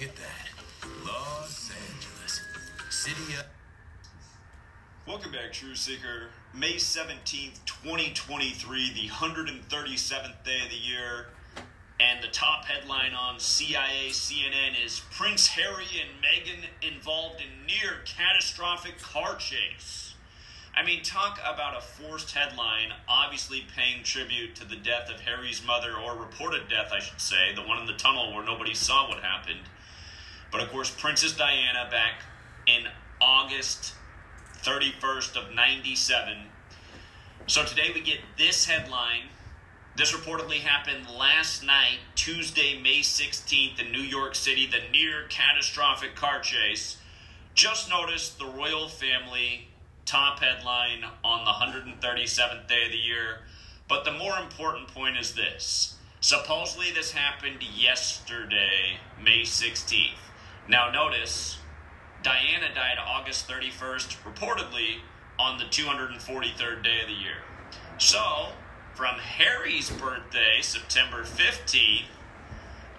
Look at that. Los Angeles. City of. Welcome back, True Seeker. May 17th, 2023, the 137th day of the year. And the top headline on CIA CNN is Prince Harry and Meghan involved in near catastrophic car chase. I mean, talk about a forced headline, obviously paying tribute to the death of Harry's mother, or reported death, I should say, the one in the tunnel where nobody saw what happened. But of course, Princess Diana back in August 31st of 97. So today we get this headline this reportedly happened last night, Tuesday, May 16th, in New York City, the near catastrophic car chase. Just noticed the royal family top headline on the 137th day of the year. But the more important point is this. Supposedly, this happened yesterday, May 16th. Now, notice Diana died August 31st, reportedly on the 243rd day of the year. So, from Harry's birthday, September 15th,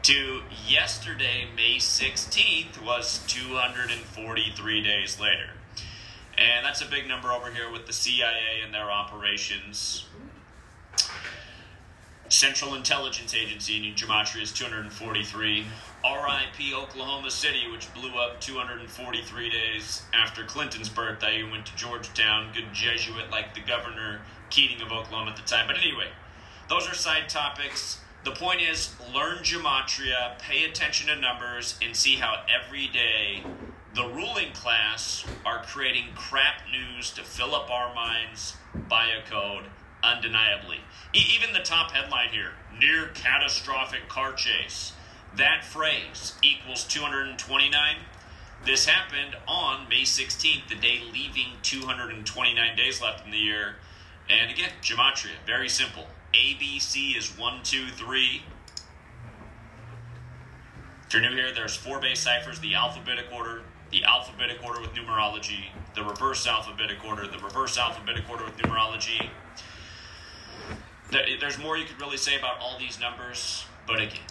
to yesterday, May 16th, was 243 days later. And that's a big number over here with the CIA and their operations. Central Intelligence Agency in Gematria is 243. RIP Oklahoma City, which blew up 243 days after Clinton's birthday. He went to Georgetown, good Jesuit like the governor Keating of Oklahoma at the time. But anyway, those are side topics. The point is learn gematria, pay attention to numbers, and see how every day the ruling class are creating crap news to fill up our minds by a code undeniably. E- even the top headline here near catastrophic car chase. That phrase equals 229. This happened on May 16th, the day leaving 229 days left in the year. And again, gematria, very simple. ABC is 1, 2, 3. If you're new here, there's four base ciphers the alphabetic order, the alphabetic order with numerology, the reverse alphabetic order, the reverse alphabetic order with numerology. There's more you could really say about all these numbers, but again,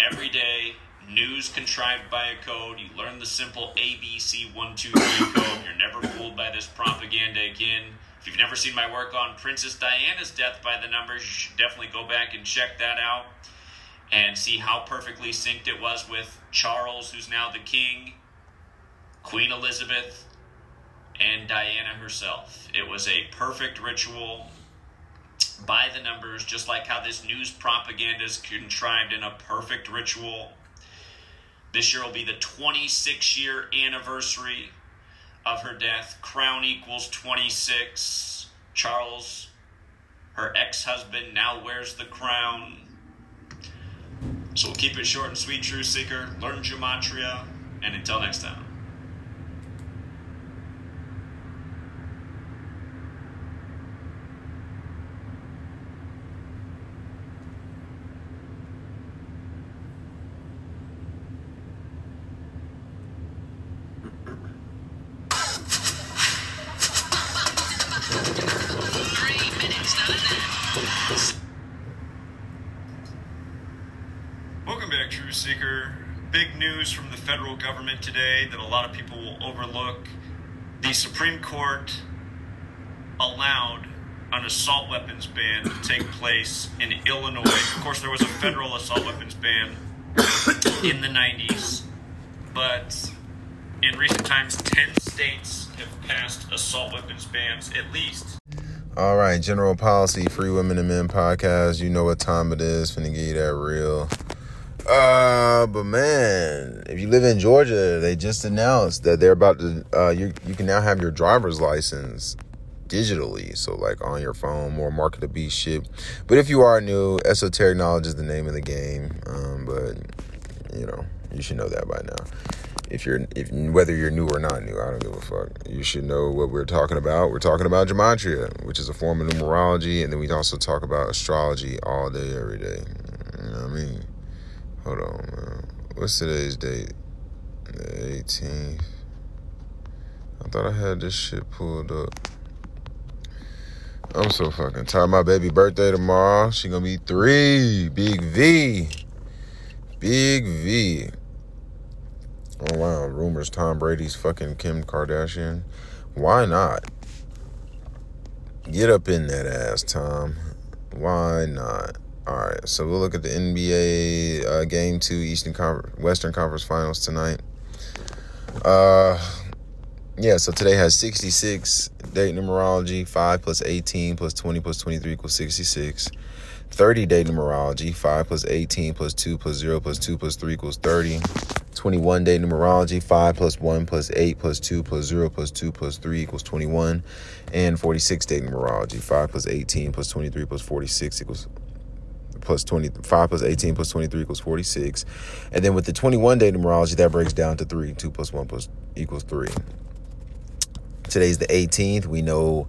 every day, news contrived by a code. You learn the simple ABC123 code. You're never fooled by this propaganda again. If you've never seen my work on Princess Diana's death by the numbers, you should definitely go back and check that out and see how perfectly synced it was with Charles, who's now the king, Queen Elizabeth, and Diana herself. It was a perfect ritual by the numbers, just like how this news propaganda is contrived in a perfect ritual. This year will be the 26 year anniversary of her death. Crown equals 26. Charles, her ex husband, now wears the crown. So we'll keep it short and sweet, True Seeker. Learn Gematria, and until next time. Welcome back, True Seeker. News from the federal government today that a lot of people will overlook. The Supreme Court allowed an assault weapons ban to take place in Illinois. Of course, there was a federal assault weapons ban in the 90s, but in recent times, 10 states have passed assault weapons bans at least. All right, General Policy, Free Women and Men podcast. You know what time it is. Finna give you that real. Uh, but man, if you live in Georgia, they just announced that they're about to. Uh, you you can now have your driver's license digitally, so like on your phone, more market to be shit. But if you are new, esoteric knowledge is the name of the game. Um, but you know you should know that by now. If you're if whether you're new or not new, I don't give a fuck. You should know what we're talking about. We're talking about gematria, which is a form of numerology, and then we also talk about astrology all day, every day. You know what I mean? Hold on, man. What's today's date? The 18th. I thought I had this shit pulled up. I'm so fucking tired. My baby birthday tomorrow. She gonna be three. Big V. Big V. Oh wow, rumors Tom Brady's fucking Kim Kardashian. Why not? Get up in that ass, Tom. Why not? All right, so we'll look at the NBA uh, Game Two Eastern Conference, Western Conference Finals tonight. Uh, yeah. So today has 66 date numerology. Five plus 18 plus 20 plus 23 equals 66. 30 day numerology. Five plus 18 plus two plus zero plus two plus three equals 30. 21 day numerology 5 plus 1 plus 8 plus 2 plus 0 plus 2 plus 3 equals 21 and 46 day numerology 5 plus 18 plus 23 plus 46 equals plus 25 plus 18 plus 23 equals 46 and then with the 21 day numerology that breaks down to 3 2 plus 1 plus equals 3 today's the 18th we know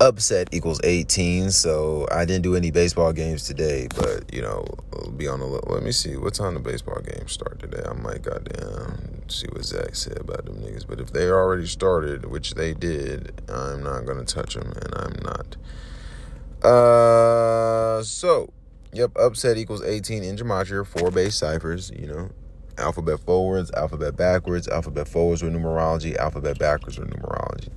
upset equals 18 so i didn't do any baseball games today but you know will be on the let me see what time the baseball games start today? I might goddamn see what zach said about them niggas but if they already started which they did i'm not gonna touch them and i'm not. Uh so yep upset equals 18 in gematria four base ciphers you know. Alphabet forwards alphabet backwards alphabet forwards with numerology alphabet backwards with numerology.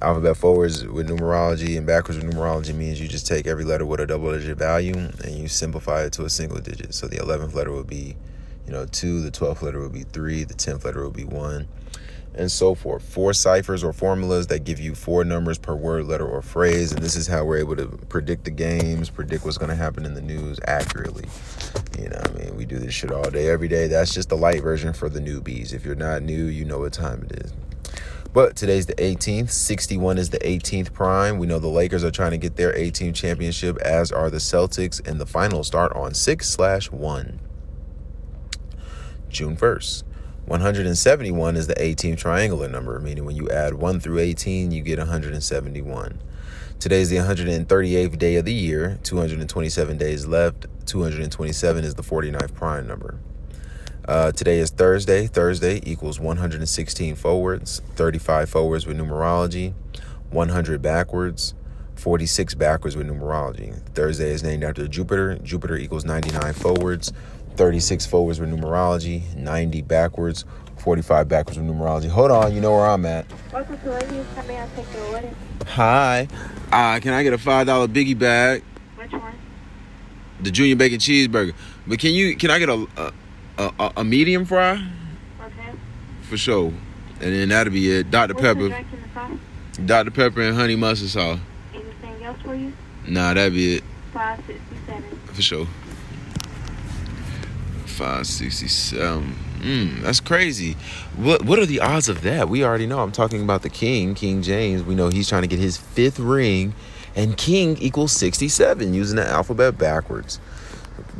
Alphabet forwards with numerology and backwards with numerology means you just take every letter with a double digit value and you simplify it to a single digit. So the 11th letter would be, you know, 2, the 12th letter would be 3, the 10th letter would be 1, and so forth. Four ciphers or formulas that give you four numbers per word, letter, or phrase. And this is how we're able to predict the games, predict what's going to happen in the news accurately. You know, I mean, we do this shit all day, every day. That's just the light version for the newbies. If you're not new, you know what time it is. But today's the 18th. 61 is the 18th prime. We know the Lakers are trying to get their 18th championship, as are the Celtics, and the finals start on 6 slash 1. June 1st. 171 is the 18th triangular number, meaning when you add 1 through 18, you get 171. Today is the 138th day of the year, 227 days left. 227 is the 49th prime number. Uh, today is Thursday. Thursday equals 116 forwards, 35 forwards with numerology, 100 backwards, 46 backwards with numerology. Thursday is named after Jupiter. Jupiter equals 99 forwards, 36 forwards with numerology, 90 backwards, 45 backwards with numerology. Hold on, you know where I'm at. Welcome to Wendy's. How may I take your order? Hi. Uh, can I get a $5 biggie bag? Which one? The junior bacon cheeseburger. But can you can I get a a, a, a medium fry? Okay. For sure. And then that'll be it. Dr. What's Pepper. Dr. Pepper and honey mustard sauce. Anything else for you? Nah, that'd be it. Five sixty-seven. For sure. 567. Mm, that's crazy. What what are the odds of that? We already know. I'm talking about the king, King James. We know he's trying to get his fifth ring, and king equals 67 using the alphabet backwards.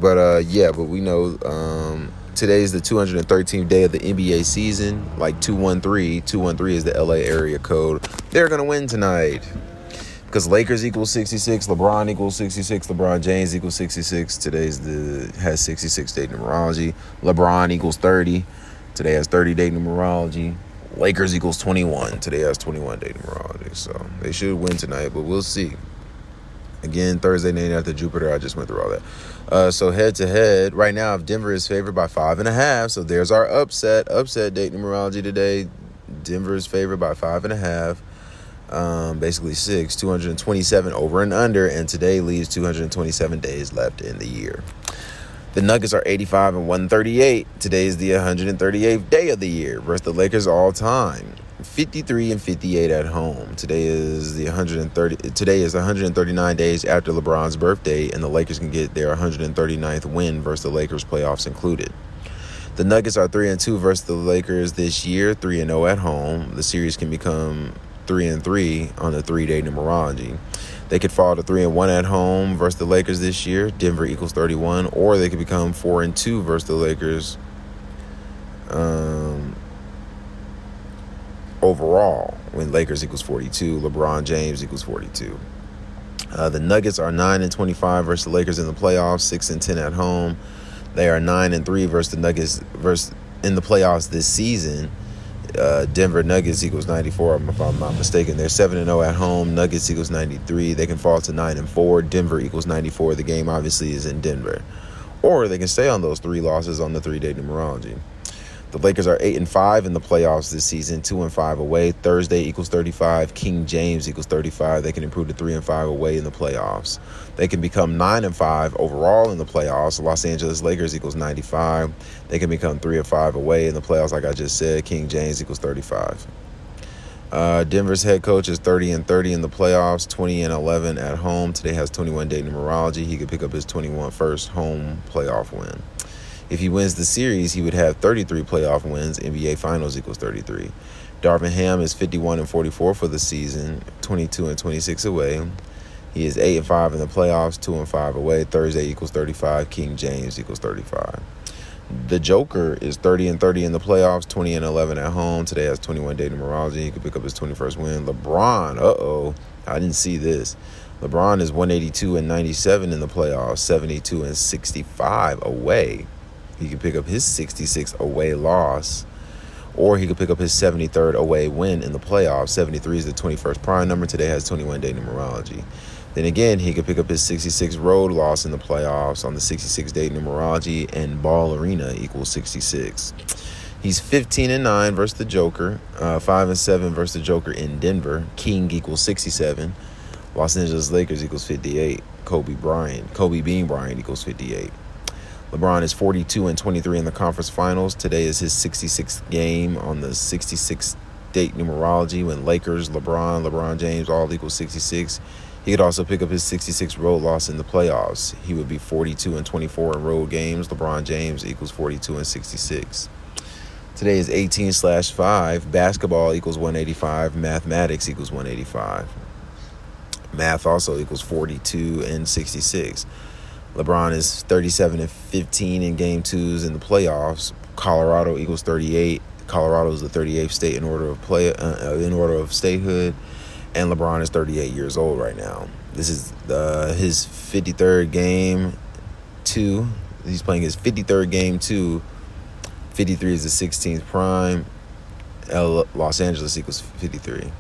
But uh yeah, but we know um is the 213th day of the NBA season. Like 213, 213 is the LA area code. They're gonna win tonight because Lakers equals 66, LeBron equals 66, LeBron James equals 66. Today's the has 66 day numerology. LeBron equals 30. Today has 30 day numerology. Lakers equals 21. Today has 21 day numerology. So they should win tonight, but we'll see. Again, Thursday named after Jupiter. I just went through all that. Uh, so head to head, right now, if Denver is favored by five and a half, so there's our upset. Upset date numerology today. Denver is favored by five and a half um, basically six, 227 over and under, and today leaves 227 days left in the year. The Nuggets are 85 and 138. Today is the 138th day of the year versus the Lakers all time. 53 and 58 at home. Today is the 130 today is 139 days after LeBron's birthday and the Lakers can get their 139th win versus the Lakers playoffs included. The Nuggets are 3 and 2 versus the Lakers this year, 3 and 0 at home. The series can become three and three on the three day numerology. They could fall to three and one at home versus the Lakers this year. Denver equals thirty one, or they could become four and two versus the Lakers. Um, overall, when Lakers equals forty two, LeBron James equals forty two. Uh, the Nuggets are nine and twenty five versus the Lakers in the playoffs, six and ten at home. They are nine and three versus the Nuggets versus in the playoffs this season uh, Denver Nuggets equals 94, if I'm not mistaken. They're 7 and 0 at home. Nuggets equals 93. They can fall to 9 and 4. Denver equals 94. The game obviously is in Denver. Or they can stay on those three losses on the three day numerology. The Lakers are eight and five in the playoffs this season, two and five away. Thursday equals 35. King James equals 35. They can improve to three and five away in the playoffs. They can become nine and five overall in the playoffs. Los Angeles Lakers equals 95. They can become three and five away in the playoffs, like I just said. King James equals 35. Uh, Denver's head coach is 30 and 30 in the playoffs, 20 and 11 at home. Today has 21 day numerology. He could pick up his 21 first home playoff win. If he wins the series, he would have 33 playoff wins. NBA Finals equals 33. Darvin Ham is 51 and 44 for the season, 22 and 26 away. He is 8 and 5 in the playoffs, 2 and 5 away. Thursday equals 35. King James equals 35. The Joker is 30 and 30 in the playoffs, 20 and 11 at home. Today has 21 day numerology. He could pick up his 21st win. LeBron, uh oh, I didn't see this. LeBron is 182 and 97 in the playoffs, 72 and 65 away. He could pick up his 66 away loss, or he could pick up his 73rd away win in the playoffs. 73 is the 21st prime number. Today has 21 day numerology. Then again, he could pick up his 66 road loss in the playoffs on the 66 day numerology, and Ball Arena equals 66. He's 15 and 9 versus the Joker, uh, 5 and 7 versus the Joker in Denver. King equals 67. Los Angeles Lakers equals 58. Kobe Bryant, Kobe Bean Bryant equals 58. LeBron is 42 and 23 in the conference finals. Today is his 66th game on the 66 date numerology when Lakers, LeBron, LeBron James all equal 66. He could also pick up his 66 road loss in the playoffs. He would be 42 and 24 in road games. LeBron James equals 42 and 66. Today is 18 slash 5. Basketball equals 185. Mathematics equals 185. Math also equals 42 and 66. LeBron is 37 and 15 in game twos in the playoffs. Colorado equals 38. Colorado is the 38th state in order of play uh, in order of statehood, and LeBron is 38 years old right now. This is uh, his 53rd game two. He's playing his 53rd game two. 53 is the 16th prime. L- Los Angeles equals 53.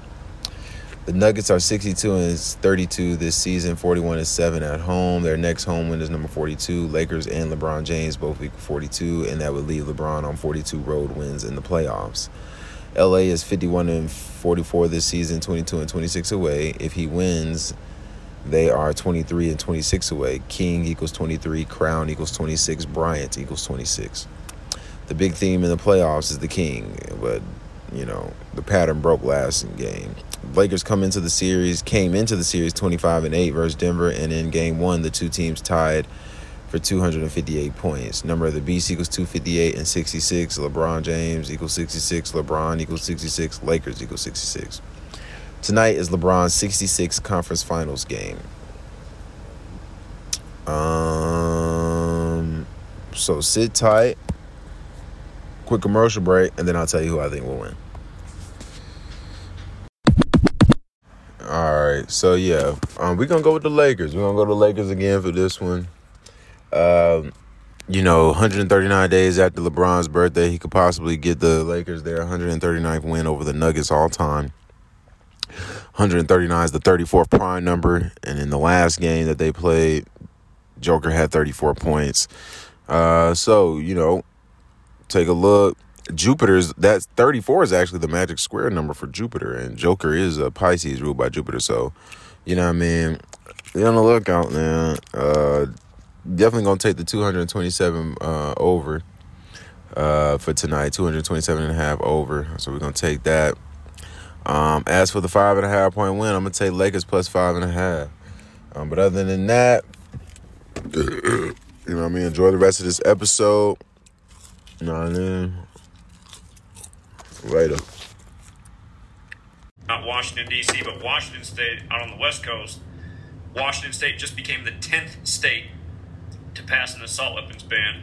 The Nuggets are 62 and 32 this season, 41 and 7 at home. Their next home win is number 42. Lakers and LeBron James both equal 42, and that would leave LeBron on 42 road wins in the playoffs. LA is 51 and 44 this season, 22 and 26 away. If he wins, they are 23 and 26 away. King equals 23, Crown equals 26, Bryant equals 26. The big theme in the playoffs is the King, but you know the pattern broke last game. Lakers come into the series, came into the series 25 and 8 versus Denver, and in game one, the two teams tied for 258 points. Number of the beast equals 258 and 66. LeBron James equals 66. LeBron equals 66. Lakers equals 66. Tonight is LeBron's 66 conference finals game. Um, so sit tight. Quick commercial break, and then I'll tell you who I think will win. All right, so yeah, um, we're gonna go with the Lakers. We're gonna go to the Lakers again for this one. Um, you know, 139 days after LeBron's birthday, he could possibly get the Lakers their 139th win over the Nuggets all time. 139 is the 34th prime number, and in the last game that they played, Joker had 34 points. Uh, so you know, take a look. Jupiter's that's 34 is actually the magic square number for Jupiter, and Joker is a Pisces ruled by Jupiter. So, you know what I mean? Be on the lookout, man. Uh, definitely gonna take the 227 uh, over uh, for tonight. 227 and a half over. So we're gonna take that. Um, as for the five and a half point win, I'm gonna take Lakers plus five and a half. Um, but other than that, you know what I mean. Enjoy the rest of this episode. You know what I mean. Later. Not Washington, D.C., but Washington State out on the West Coast. Washington State just became the 10th state to pass an assault weapons ban.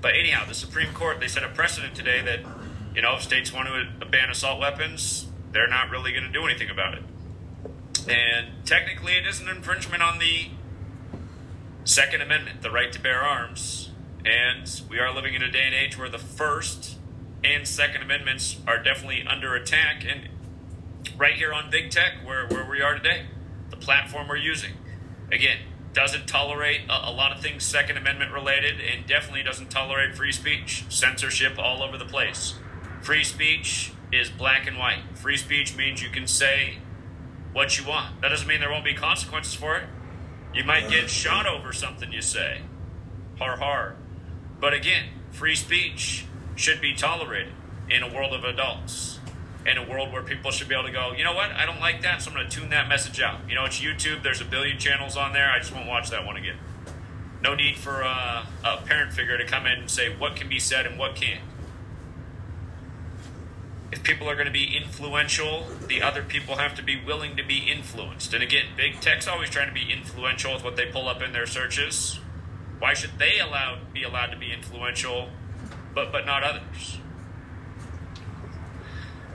But anyhow, the Supreme Court, they set a precedent today that, you know, if states want to ban assault weapons, they're not really going to do anything about it. And technically, it is an infringement on the Second Amendment, the right to bear arms. And we are living in a day and age where the First and Second Amendments are definitely under attack. And right here on Big Tech, where, where we are today, the platform we're using. Again, doesn't tolerate a, a lot of things Second Amendment related, and definitely doesn't tolerate free speech, censorship all over the place. Free speech is black and white. Free speech means you can say what you want. That doesn't mean there won't be consequences for it. You might get shot over something you say. Har har. But again, free speech should be tolerated in a world of adults. In a world where people should be able to go, you know what, I don't like that, so I'm going to tune that message out. You know, it's YouTube, there's a billion channels on there, I just won't watch that one again. No need for uh, a parent figure to come in and say what can be said and what can't. If people are going to be influential, the other people have to be willing to be influenced. And again, big tech's always trying to be influential with what they pull up in their searches. Why should they allow be allowed to be influential, but but not others?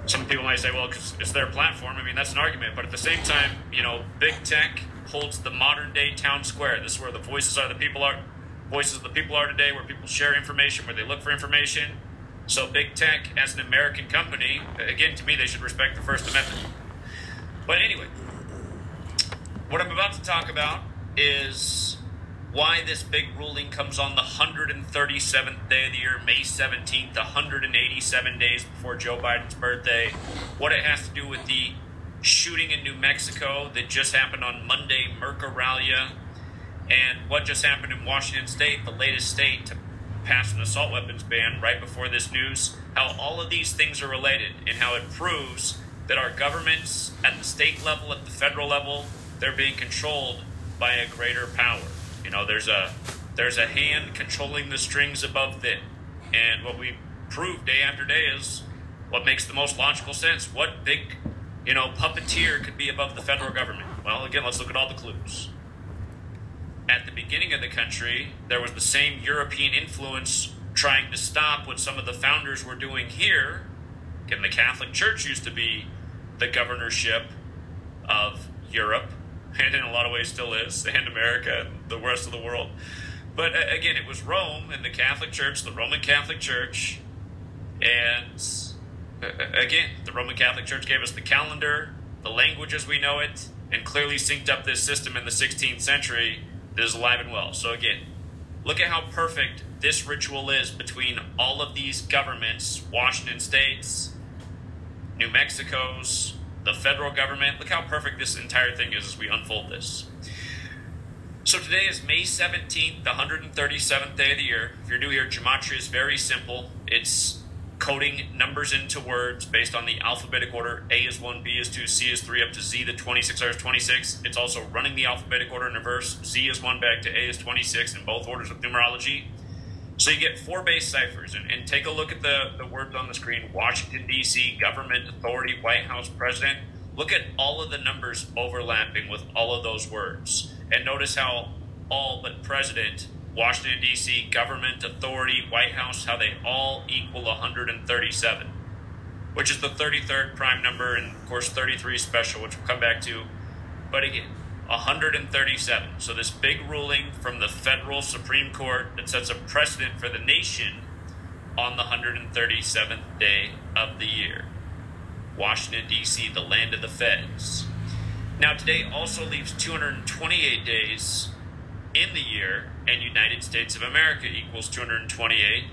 Some people might say, well, because it's their platform. I mean, that's an argument. But at the same time, you know, big tech holds the modern day town square. This is where the voices are the people are voices of the people are today, where people share information, where they look for information. So big tech, as an American company, again, to me, they should respect the First Amendment. But anyway, what I'm about to talk about is why this big ruling comes on the 137th day of the year, May 17th, 187 days before Joe Biden's birthday, what it has to do with the shooting in New Mexico that just happened on Monday, Mercuralia, and what just happened in Washington State, the latest state to pass an assault weapons ban right before this news, how all of these things are related, and how it proves that our governments at the state level, at the federal level, they're being controlled by a greater power. You know, there's a there's a hand controlling the strings above them, and what we prove day after day is what makes the most logical sense. What big, you know, puppeteer could be above the federal government? Well, again, let's look at all the clues. At the beginning of the country, there was the same European influence trying to stop what some of the founders were doing here. Again, the Catholic Church used to be the governorship of Europe and in a lot of ways still is, and America and the rest of the world. But again, it was Rome and the Catholic Church, the Roman Catholic Church, and again, the Roman Catholic Church gave us the calendar, the language as we know it, and clearly synced up this system in the 16th century that is alive and well. So again, look at how perfect this ritual is between all of these governments, Washington State's, New Mexico's, the federal government. Look how perfect this entire thing is as we unfold this. So today is May 17th, the 137th day of the year. If you're new here, Gematria is very simple. It's coding numbers into words based on the alphabetic order. A is 1, B is 2, C is 3, up to Z, the 26 is 26. It's also running the alphabetic order in reverse. Z is 1 back to A is 26 in both orders of numerology. So you get four base ciphers, and, and take a look at the, the words on the screen Washington, D.C., government, authority, White House, president. Look at all of the numbers overlapping with all of those words. And notice how all but president, Washington, D.C., government, authority, White House, how they all equal 137, which is the 33rd prime number, and of course 33 special, which we'll come back to. But again, 137. So, this big ruling from the federal Supreme Court that sets a precedent for the nation on the 137th day of the year. Washington, D.C., the land of the feds. Now, today also leaves 228 days in the year, and United States of America equals 228.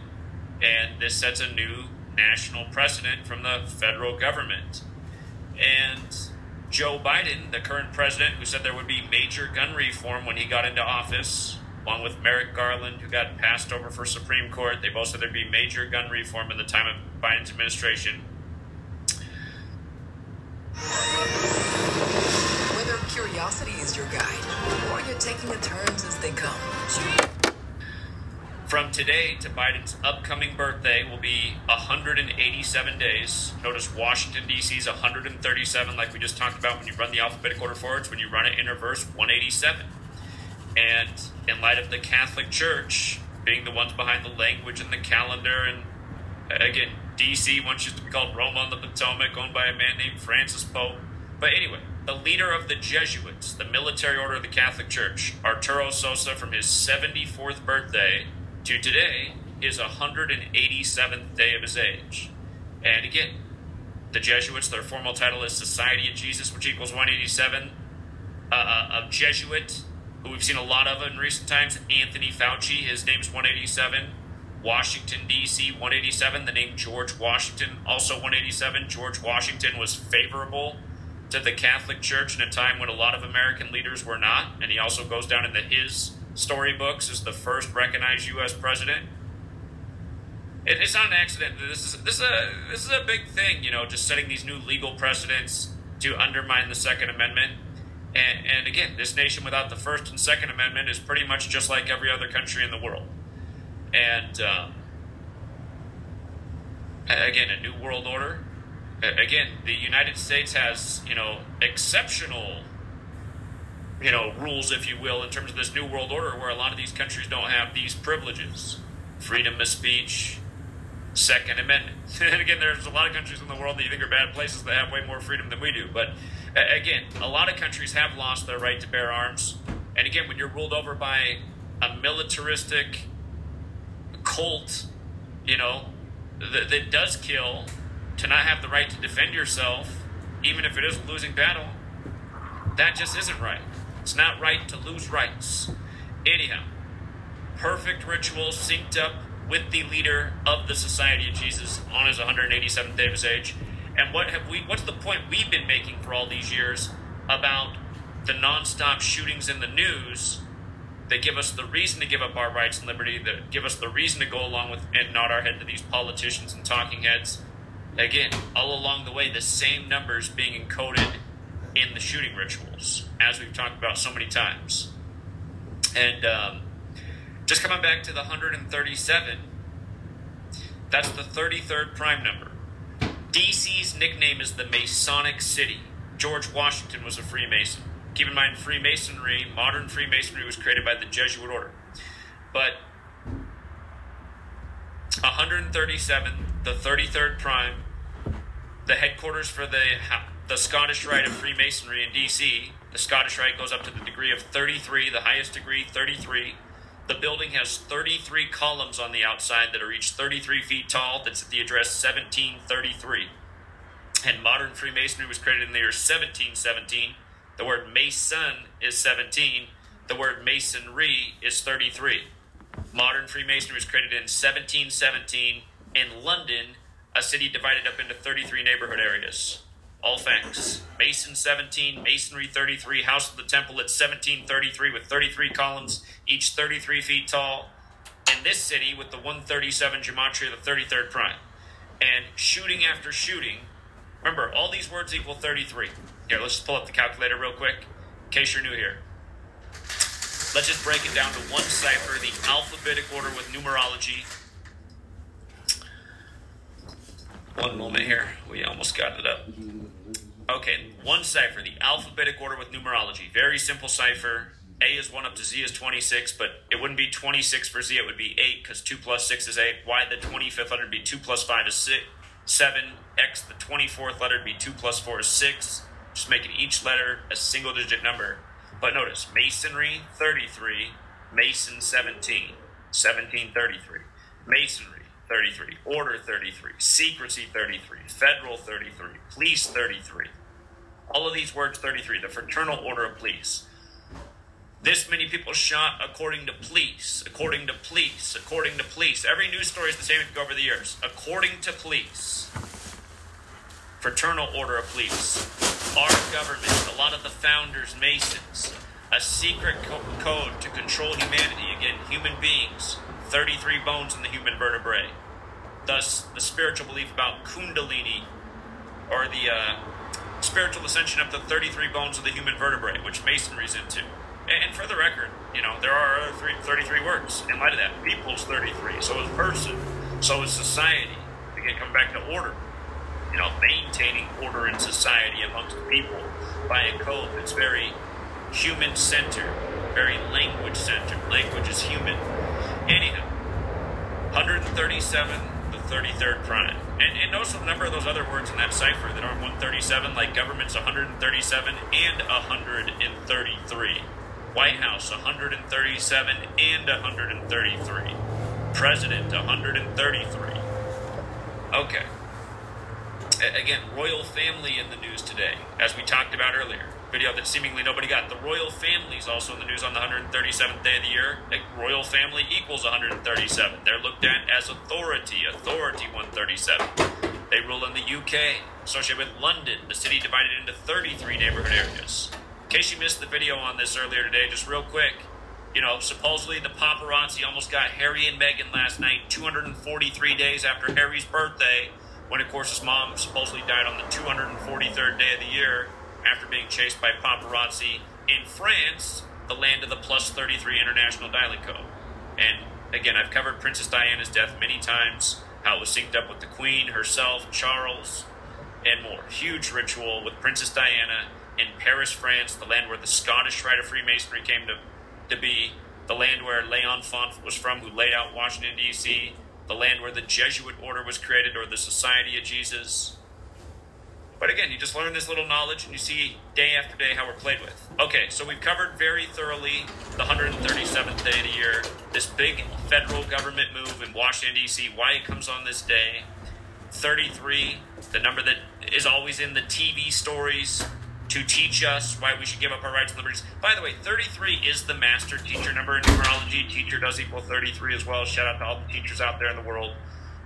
And this sets a new national precedent from the federal government. And Joe Biden, the current president, who said there would be major gun reform when he got into office, along with Merrick Garland, who got passed over for Supreme Court, they both said there'd be major gun reform in the time of Biden's administration. Whether curiosity is your guide or you're taking the turns as they come. From today to Biden's upcoming birthday will be 187 days. Notice Washington, D.C. is 137, like we just talked about when you run the alphabetic order forwards. When you run it in reverse, 187. And in light of the Catholic Church being the ones behind the language and the calendar, and again, D.C. once used to be called Rome on the Potomac, owned by a man named Francis Pope. But anyway, the leader of the Jesuits, the military order of the Catholic Church, Arturo Sosa, from his 74th birthday to today is 187th day of his age. And again, the Jesuits, their formal title is Society of Jesus, which equals 187. Uh, a Jesuit who we've seen a lot of in recent times, Anthony Fauci. His name's 187. Washington, D.C., 187. The name George Washington, also 187. George Washington was favorable to the Catholic Church in a time when a lot of American leaders were not. And he also goes down in the his storybooks as the first recognized U.S. president. It, it's not an accident. This is this is a this is a big thing. You know, just setting these new legal precedents to undermine the Second Amendment. And, and again, this nation without the First and Second Amendment is pretty much just like every other country in the world. And um, again, a new world order. Again, the United States has you know exceptional you know rules, if you will, in terms of this new world order, where a lot of these countries don't have these privileges, freedom of speech, Second Amendment. and again, there's a lot of countries in the world that you think are bad places that have way more freedom than we do. But again, a lot of countries have lost their right to bear arms. And again, when you're ruled over by a militaristic cult, you know, that, that does kill, to not have the right to defend yourself, even if it is a losing battle, that just isn't right. It's not right to lose rights. Anyhow, perfect ritual synced up with the leader of the Society of Jesus on his 187th day of his age. And what have we? What's the point we've been making for all these years about the nonstop shootings in the news that give us the reason to give up our rights and liberty, that give us the reason to go along with and nod our head to these politicians and talking heads? Again, all along the way, the same numbers being encoded in the shooting rituals, as we've talked about so many times. And um, just coming back to the 137, that's the 33rd prime number. DC's nickname is the Masonic City. George Washington was a Freemason. Keep in mind, Freemasonry, modern Freemasonry, was created by the Jesuit order. But 137, the 33rd prime, the headquarters for the the Scottish Rite of Freemasonry in DC. The Scottish Rite goes up to the degree of 33, the highest degree, 33. The building has 33 columns on the outside that are each 33 feet tall. That's at the address 1733. And modern Freemasonry was created in the year 1717. The word Mason is 17. The word Masonry is 33. Modern Freemasonry was created in 1717 in London, a city divided up into 33 neighborhood areas. All thanks. Mason 17, Masonry 33, House of the Temple at 1733 with 33 columns, each 33 feet tall. In this city with the 137 gematria, the 33rd prime. And shooting after shooting, remember, all these words equal 33. Here, let's just pull up the calculator real quick, in case you're new here. Let's just break it down to one cipher, the alphabetic order with numerology. One moment here. We almost got it up. Okay, one cipher, the alphabetic order with numerology. Very simple cipher. A is 1 up to Z is 26, but it wouldn't be 26 for Z, it would be 8 because 2 plus 6 is 8. Y, the 25th letter, would be 2 plus 5 is 6, 7. X, the 24th letter, would be 2 plus 4 is 6. Just making each letter a single digit number. But notice, Masonry 33, Mason 17, 1733. Masonry 33, Order 33, Secrecy 33, Federal 33, Police 33. All of these words 33, the Fraternal Order of Police. This many people shot according to police, according to police, according to police. Every news story is the same if you go over the years. According to police. Fraternal Order of Police. Our government, a lot of the founders, Masons, a secret co- code to control humanity, again, human beings, 33 bones in the human vertebrae. Thus, the spiritual belief about Kundalini, or the uh, spiritual ascension of the 33 bones of the human vertebrae, which Masonry's into. And, for the record, you know, there are other three, 33 words in light of that. People's 33, so is person, so is society. Again, come back to order. You know, maintaining order in society amongst the people by a code that's very human centered, very language centered. Language is human. Anyhow, 137, the 33rd prime. And, and notice the number of those other words in that cipher that aren't 137, like government's 137 and 133. White House 137 and 133. President 133. Okay. Again, royal family in the news today, as we talked about earlier. Video that seemingly nobody got. The royal family is also in the news on the 137th day of the year. Royal family equals 137. They're looked at as authority, authority 137. They rule in the UK, associated with London, the city divided into 33 neighborhood areas. In case you missed the video on this earlier today, just real quick, you know, supposedly the paparazzi almost got Harry and Meghan last night, 243 days after Harry's birthday, when of course his mom supposedly died on the 243rd day of the year after being chased by paparazzi in France, the land of the plus 33 International Dialing Code. And again, I've covered Princess Diana's death many times, how it was synced up with the Queen, herself, Charles, and more. Huge ritual with Princess Diana in Paris, France, the land where the Scottish Rite of Freemasonry came to, to be, the land where L'Enfant was from, who laid out Washington, D.C., the land where the Jesuit order was created, or the Society of Jesus. But again, you just learn this little knowledge and you see day after day how we're played with. Okay, so we've covered very thoroughly the 137th day of the year, this big federal government move in Washington, D.C., why it comes on this day. 33, the number that is always in the TV stories to teach us why we should give up our rights and liberties. By the way, 33 is the master teacher number in numerology. Teacher does equal 33 as well. Shout out to all the teachers out there in the world.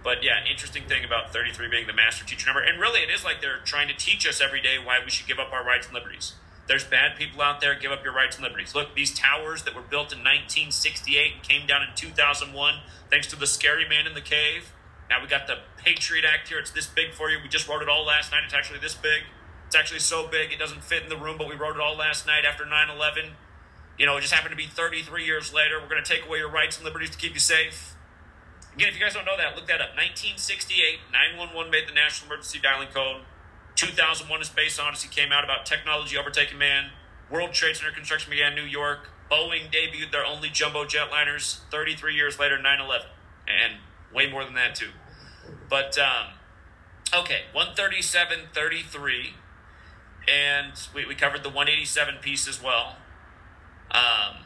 But yeah, interesting thing about 33 being the master teacher number. And really, it is like they're trying to teach us every day why we should give up our rights and liberties. There's bad people out there, give up your rights and liberties. Look, these towers that were built in 1968 and came down in 2001 thanks to the scary man in the cave. Now we got the Patriot Act here. It's this big for you. We just wrote it all last night. It's actually this big. It's actually so big it doesn't fit in the room, but we wrote it all last night after 9 11. You know, it just happened to be 33 years later. We're going to take away your rights and liberties to keep you safe. Again, if you guys don't know that, look that up. 1968, 911 made the National Emergency Dialing Code. 2001, A Space Odyssey came out about technology overtaking man. World Trade Center construction began in New York. Boeing debuted their only jumbo jetliners 33 years later, 9 11. And way more than that, too. But, um, okay, 137, 33. And we, we covered the 187 piece as well. Um,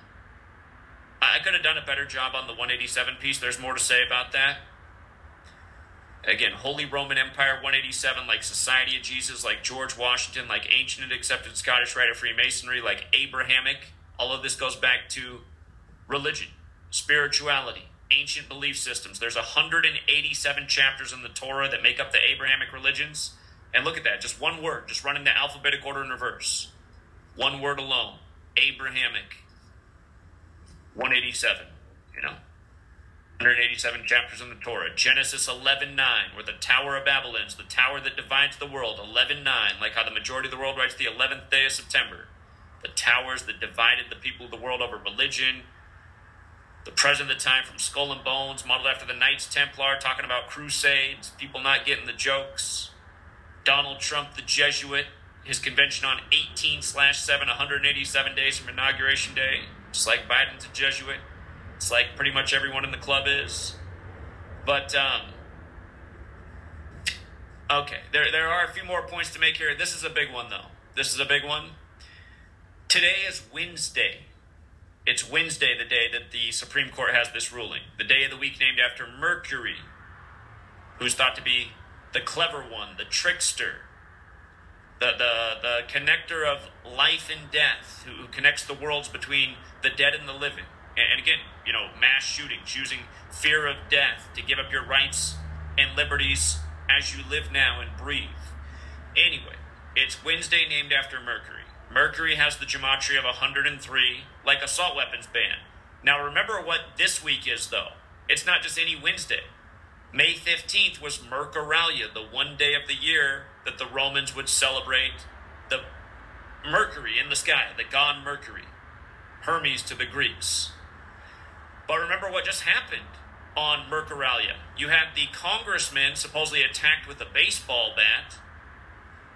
I could have done a better job on the 187 piece. There's more to say about that. Again, Holy Roman Empire 187, like Society of Jesus, like George Washington, like ancient and accepted Scottish Rite of Freemasonry, like Abrahamic. All of this goes back to religion, spirituality, ancient belief systems. There's 187 chapters in the Torah that make up the Abrahamic religions. And look at that, just one word, just running the alphabetic order in reverse. One word alone Abrahamic. 187, you know? 187 chapters in the Torah. Genesis 11:9, where the Tower of Babel ends, the tower that divides the world. 11:9, like how the majority of the world writes the 11th day of September. The towers that divided the people of the world over religion. The president of the time from Skull and Bones, modeled after the Knights Templar, talking about crusades, people not getting the jokes. Donald Trump, the Jesuit, his convention on 18 slash 7, 187 days from inauguration day, just like Biden's a Jesuit. It's like pretty much everyone in the club is. But, um, okay, there, there are a few more points to make here. This is a big one, though. This is a big one. Today is Wednesday. It's Wednesday, the day that the Supreme Court has this ruling. The day of the week named after Mercury, who's thought to be the clever one, the trickster, the, the, the connector of life and death, who, who connects the worlds between the dead and the living. And, and again, you know, mass shootings, using fear of death to give up your rights and liberties as you live now and breathe. Anyway, it's Wednesday named after Mercury. Mercury has the gematria of 103, like assault weapons ban. Now remember what this week is, though. It's not just any Wednesday. May 15th was Mercuralia, the one day of the year that the Romans would celebrate the Mercury in the sky, the god Mercury, Hermes to the Greeks. But remember what just happened on Mercuralia. You had the congressman supposedly attacked with a baseball bat,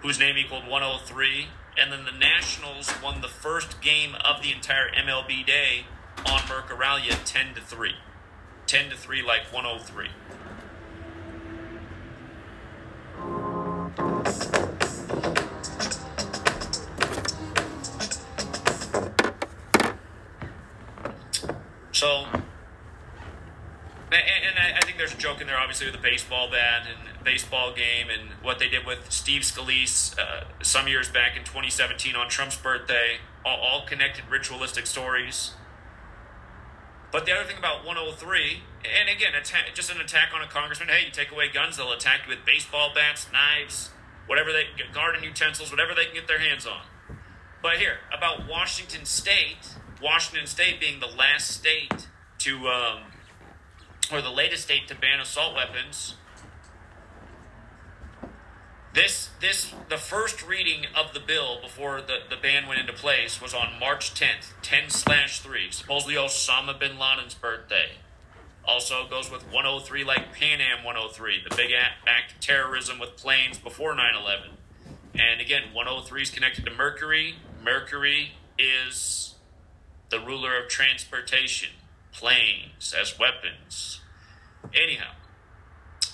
whose name equaled 103, and then the Nationals won the first game of the entire MLB day on Mercuralia 10 to 3. 10 to 3 like 103. So, and, and I, think there's a joke in there, obviously, with the baseball bat, and baseball game and what they did with Steve Scalise uh, some years back in 2017 on Trump's birthday, all, all connected ritualistic stories. But the other thing about 103, and again, atta- just an attack on a congressman. Hey, you take away guns, they'll attack you with baseball bats, knives, whatever they garden utensils, whatever they can get their hands on. But here about Washington State, Washington State being the last state to, um, or the latest state to ban assault weapons. This this the first reading of the bill before the, the ban went into place was on March 10th, 10 slash 3, supposedly Osama bin Laden's birthday. Also goes with 103 like Pan Am 103, the big act of terrorism with planes before 9 11. And again, 103 is connected to Mercury. Mercury is the ruler of transportation, planes as weapons. Anyhow,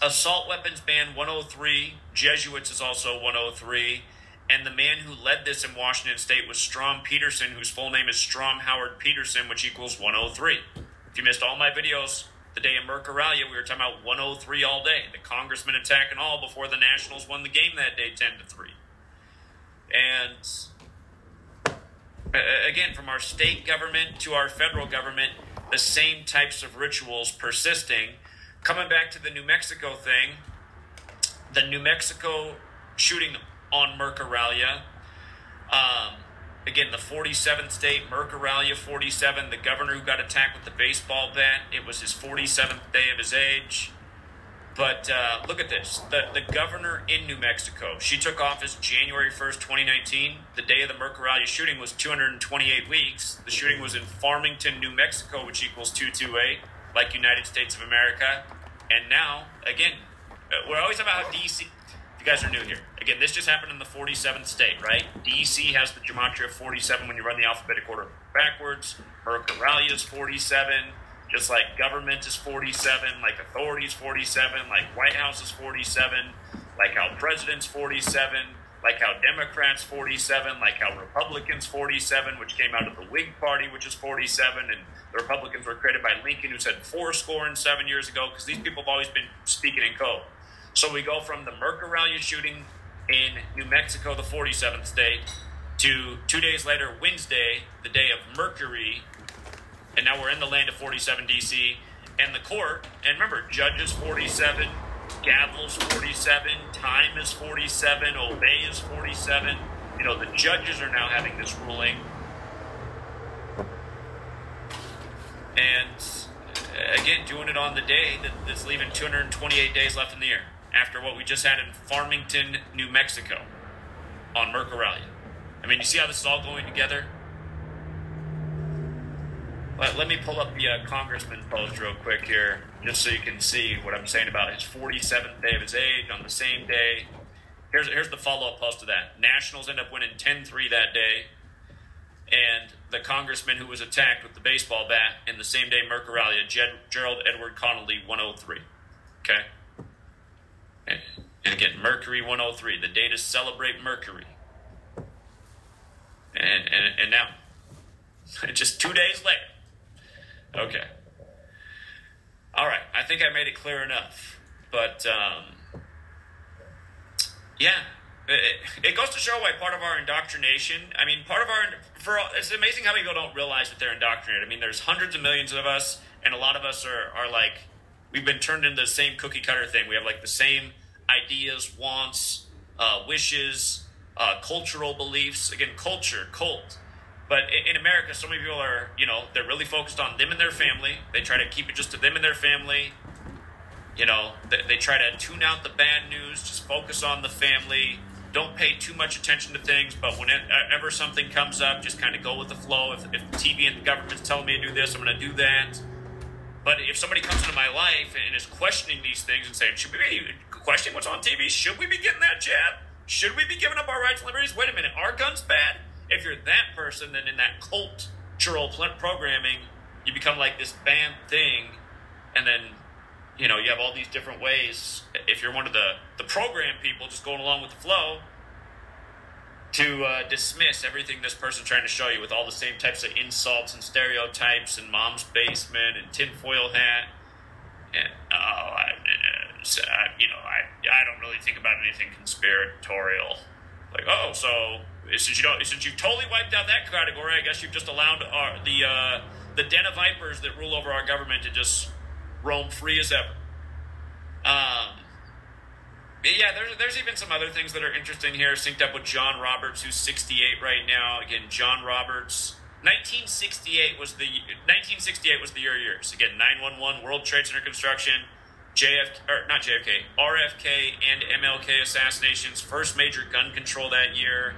assault weapons ban 103 jesuits is also 103 and the man who led this in washington state was strom peterson whose full name is strom howard peterson which equals 103 if you missed all my videos the day in mercuralia we were talking about 103 all day. The congressman attacking all before the nationals won the game that day 10 to 3 and again from our state government to our federal government the same types of rituals persisting coming back to the New Mexico thing, the New Mexico shooting on Mercuralia. Um, again, the 47th state, Mercuralia 47, the governor who got attacked with the baseball bat, it was his 47th day of his age. But uh, look at this. The, the governor in New Mexico, she took office January 1st, 2019. The day of the Mercuralia shooting was 228 weeks. The shooting was in Farmington, New Mexico, which equals 228, like United States of America. And now, again, uh, we're always about DC. If you guys are new here, again, this just happened in the 47th state, right? DC has the gematria of 47 when you run the alphabetic order backwards. Mercuralia is 47, just like government is 47, like authorities 47, like White House is 47, like how presidents 47, like how Democrats 47, like how Republicans 47, which came out of the Whig Party, which is 47, and the Republicans were created by Lincoln, who said four score and seven years ago, because these people have always been speaking in code. So we go from the Mercuralia shooting in New Mexico, the 47th state, to two days later, Wednesday, the day of Mercury, and now we're in the land of 47 DC, and the court, and remember, judges 47, Gavel's 47, Time is 47, Obey is 47. You know, the judges are now having this ruling. And uh, again, doing it on the day that's leaving 228 days left in the year after what we just had in Farmington, New Mexico on Mercuralia. I mean, you see how this is all going together? Let, let me pull up the uh, congressman post real quick here, just so you can see what I'm saying about his 47th day of his age on the same day. Here's, here's the follow up post to that. Nationals end up winning 10 3 that day, and the congressman who was attacked with the baseball bat in the same day Mercuralia, Jed, Gerald Edward Connolly, 103. Okay? And, and again, Mercury 103, the day to celebrate Mercury. And, and, and now, just two days later, Okay. All right. I think I made it clear enough. But um, yeah, it, it, goes to show why part of our indoctrination. I mean, part of our for it's amazing how many people don't realize that they're indoctrinated. I mean, there's hundreds of millions of us, and a lot of us are are like we've been turned into the same cookie cutter thing. We have like the same ideas, wants, uh, wishes, uh, cultural beliefs. Again, culture, cult but in America, so many people are, you know, they're really focused on them and their family. They try to keep it just to them and their family. You know, they, they try to tune out the bad news, just focus on the family. Don't pay too much attention to things, but whenever something comes up, just kind of go with the flow. If, if the TV and the government's telling me to do this, I'm going to do that. But if somebody comes into my life and is questioning these things and saying, should we be questioning what's on TV? Should we be getting that jab? Should we be giving up our rights and liberties? Wait a minute, are guns bad? If you're that person, then in that cultural programming, you become like this banned thing, and then you know you have all these different ways. If you're one of the the program people, just going along with the flow, to uh, dismiss everything this person's trying to show you with all the same types of insults and stereotypes and mom's basement and tinfoil hat and oh, I, uh, you know, I I don't really think about anything conspiratorial. Like, oh, so since you don't, since you've totally wiped out that category, I guess you've just allowed our, the uh, the den of vipers that rule over our government to just roam free as ever. Um, yeah, there's there's even some other things that are interesting here. Synced up with John Roberts, who's 68 right now. Again, John Roberts. 1968 was the 1968 was the year of years. Again, 911, World Trade Center construction, JFK or not JFK, RFK and MLK assassinations, first major gun control that year.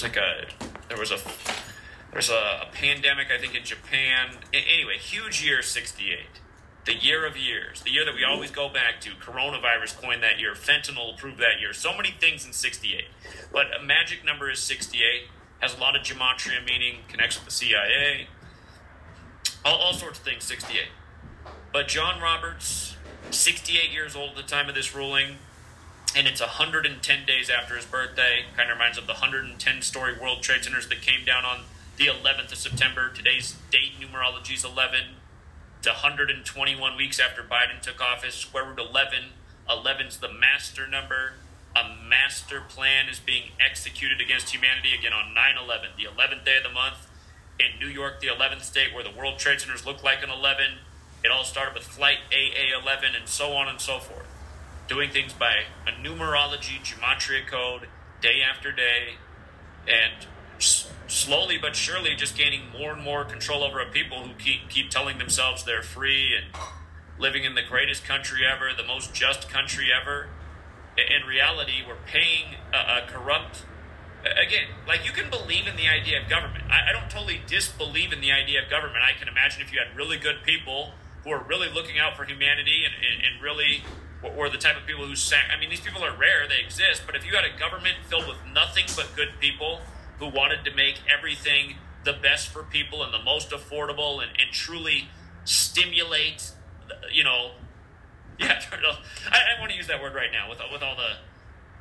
There's like a there was a there's a, a pandemic I think in Japan. Anyway, huge year 68. The year of years, the year that we always go back to. Coronavirus coined that year. Fentanyl approved that year. So many things in 68. But a magic number is 68. Has a lot of gematria meaning, connects with the CIA. All, all sorts of things, 68. But John Roberts, 68 years old at the time of this ruling, and it's 110 days after his birthday. Kind of reminds of the 110 story World Trade Centers that came down on the 11th of September. Today's date numerology is 11 to 121 weeks after Biden took office. Square root 11. 11's the master number. A master plan is being executed against humanity again on 9 11, the 11th day of the month. In New York, the 11th state, where the World Trade Centers look like an 11. It all started with Flight AA 11 and so on and so forth doing things by a numerology, gematria code, day after day, and slowly but surely just gaining more and more control over a people who keep, keep telling themselves they're free and living in the greatest country ever, the most just country ever. In reality, we're paying a, a corrupt. Again, like you can believe in the idea of government. I, I don't totally disbelieve in the idea of government. I can imagine if you had really good people who are really looking out for humanity and, and, and really were the type of people who sac- I mean, these people are rare; they exist. But if you had a government filled with nothing but good people who wanted to make everything the best for people and the most affordable and, and truly stimulate, you know, yeah, I, I want to use that word right now with with all the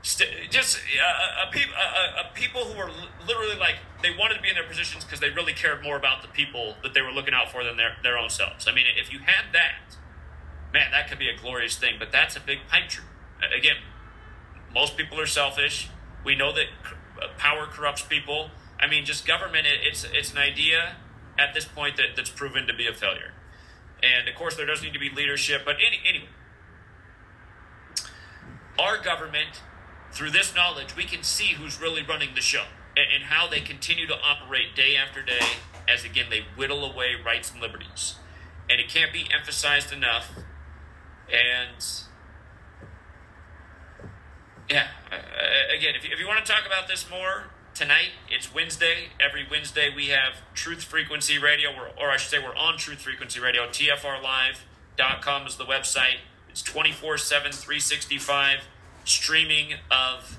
st- just uh, a, peop- a, a people who were literally like they wanted to be in their positions because they really cared more about the people that they were looking out for than their their own selves. I mean, if you had that, man, that could be a glorious thing. But that's a big pipe dream. Again, most people are selfish. We know that Uh, power corrupts people. I mean, just government. It, it's it's an idea at this point that, that's proven to be a failure. And of course, there does need to be leadership. But any, anyway, our government, through this knowledge, we can see who's really running the show and, and how they continue to operate day after day as, again, they whittle away rights and liberties. And it can't be emphasized enough. And yeah, uh, again, if you, if you want to talk about this more tonight, it's Wednesday. Every Wednesday we have Truth Frequency Radio, or, I should say, we're on Truth Frequency Radio. TFRLive.com is the website. It's 24 7, 365 streaming of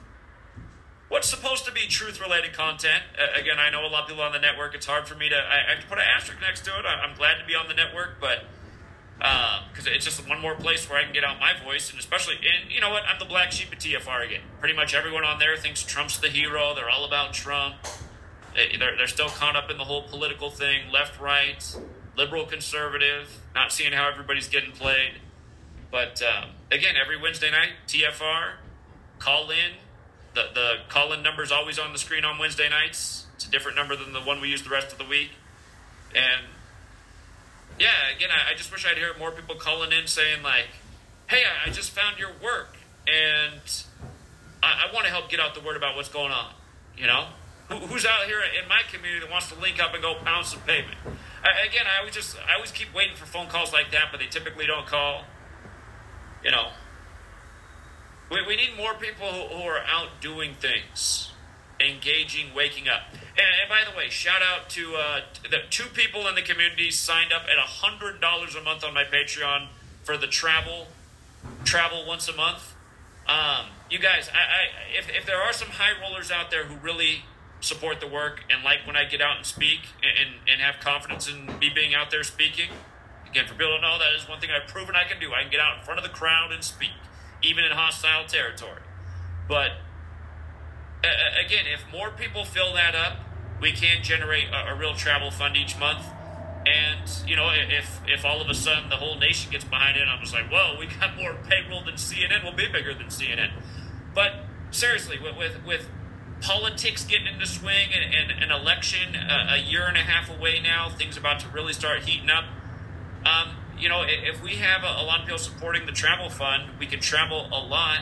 what's supposed to be truth related content. Uh, again, I know a lot of people on the network. It's hard for me to, I, I have to put an asterisk next to it. I, I'm glad to be on the network, but because it's just one more place where I can get out my voice, and especially, and you know what, I'm the black sheep of TFR again. Pretty much everyone on there thinks Trump's the hero. They're all about Trump. They- They're, they're still caught up in the whole political thing, left, right, liberal, conservative, not seeing how everybody's getting played. But um, again, every Wednesday night, TFR, call in. The the call in number is always on the screen on Wednesday nights. It's a different number than the one we use the rest of the week. And yeah, again, I, I just wish I'd hear more people calling in saying like, "Hey, I, I just found your work, and I, I want to help get out the word about what's going on." You know, Who, who's out here in my community that wants to link up and go pound some pavement? I, again, I always just I always keep waiting for phone calls like that, but they typically don't call. You know, we, we need more people who, who are out doing things, engaging, waking up. And, and by the way, shout out to uh, the two people in the community signed up at hundred dollars a month on my Patreon for the travel, travel once a month. Um, you guys, I, I if, if there are some high rollers out there who really support the work and like when I get out and speak and, and have confidence in me being out there speaking. Again, for people to know, that is one thing I've proven I can do. I can get out in front of the crowd and speak, even in hostile territory. But uh, again, if more people fill that up, we can generate a, a real travel fund each month. And you know, if if all of a sudden the whole nation gets behind it, I'm just like, whoa, we got more payroll than CNN. We'll be bigger than CNN. But seriously, with with, with politics getting into swing and, and an election a, a, year and a half away now, things about to really start heating up. Um, you know, if we have a, a, lot of people supporting the travel fund, we can travel a lot,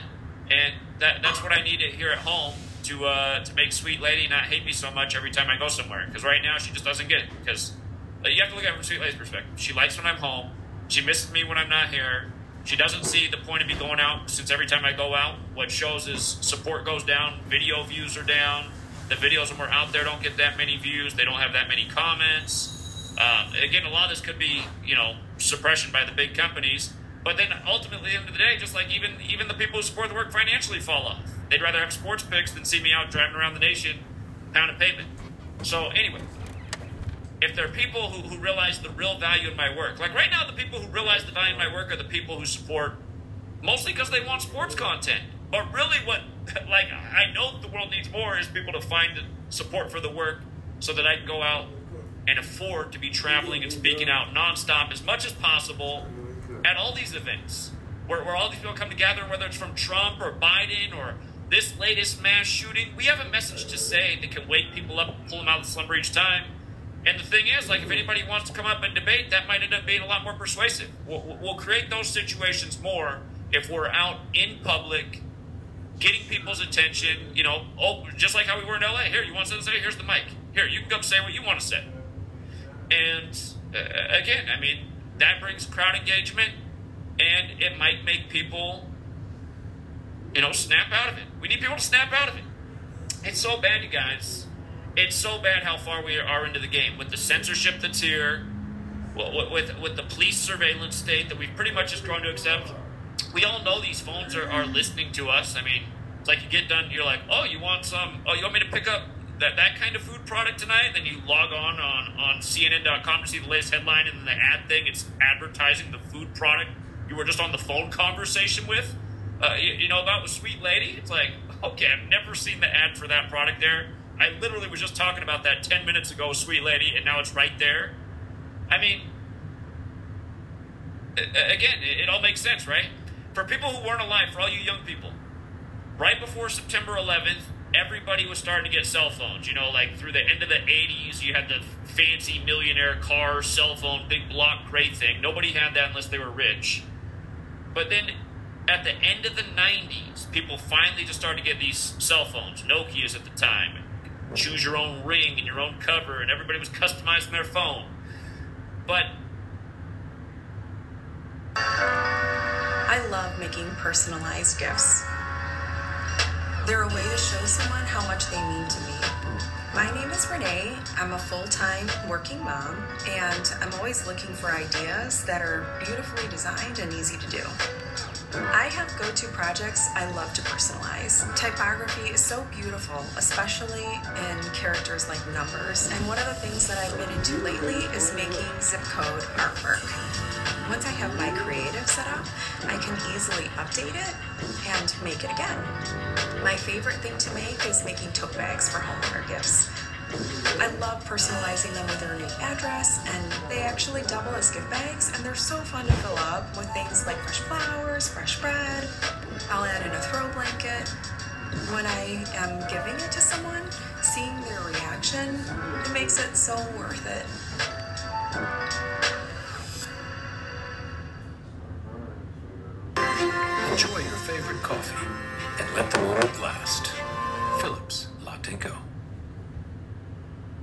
and that that's what I need here at home to uh, to make Sweet Lady not hate me so much every time I go somewhere. Because right now she just doesn't get it. Because uh, you have to look at it from Sweet Lady's perspective. She likes when I'm home. She misses me when I'm not here. She doesn't see the point of me going out since every time I go out, what shows is support goes down, video views are down. The videos when we're out there don't get that many views. They don't have that many comments. Um, again, a lot of this could be, you know, suppression by the big companies. But then ultimately, at the end of the day, just like even even the people who support the work financially fall off. They'd rather have sports picks than see me out driving around the nation pounding pavement. So anyway, if there are people who, who realize the real value in my work, like right now, the people who realize the value in my work are the people who support mostly because they want sports content. But really, what like I know the world needs more is people to find support for the work so that I can go out and afford to be traveling and speaking out nonstop as much as possible at all these events where, where all these people come together, whether it's from Trump or Biden or this latest mass shooting, we have a message to say that can wake people up pull them out of slumber each time. And the thing is, like, if anybody wants to come up and debate, that might end up being a lot more persuasive. We'll, we'll create those situations more if we're out in public, getting people's attention. You know, oh, just like how we were in LA. Here, you want something to say? Here's the mic. Here, you can come say what you want to say. And uh, again, I mean, that brings crowd engagement, and it might make people you know, snap out of it. We need people to snap out of it. It's so bad, you guys. It's so bad how far we are into the game with the censorship that's here, with with the police surveillance state that we've pretty much just grown to accept. We all know these phones are, are listening to us. I mean, it's like you get done, you're like, oh, you want some? Oh, you want me to pick up that that kind of food product tonight? Then you log on on on CNN.com to see the latest headline, and then the ad thing it's advertising the food product you were just on the phone conversation with uh, you, you, know, about the sweet lady. It's like, okay, I've never seen the ad for that product there. I literally was just talking about that 10 minutes ago, sweet lady, and now it's right there. I mean, again, it, it all makes sense, right? For people who weren't alive, for all you young people, right before September 11th, everybody was starting to get cell phones. You know, like through the end of the 80s, you had the fancy millionaire car, cell phone, big block, great thing. Nobody had that unless they were rich. But then at the end of the 90s, people finally just started to get these cell phones, Nokia's at the time. Choose your own ring and your own cover, and everybody was customizing their phone. But I love making personalized gifts. They're a way to show someone how much they mean to me. My name is Renee. I'm a full time working mom, and I'm always looking for ideas that are beautifully designed and easy to do. I have go to projects I love to personalize. Typography is so beautiful, especially in characters like numbers. And one of the things that I've been into lately is making zip code artwork. Once I have my creative set up, I can easily update it and make it again. My favorite thing to make is making tote bags for homeowner gifts. I love personalizing them with their new address, and they actually double as gift bags, and they're so fun to fill up with things like fresh flowers, fresh bread. I'll add in a throw blanket. When I am giving it to someone, seeing their reaction, it makes it so worth it. Coffee and let the moment last. Philips Latte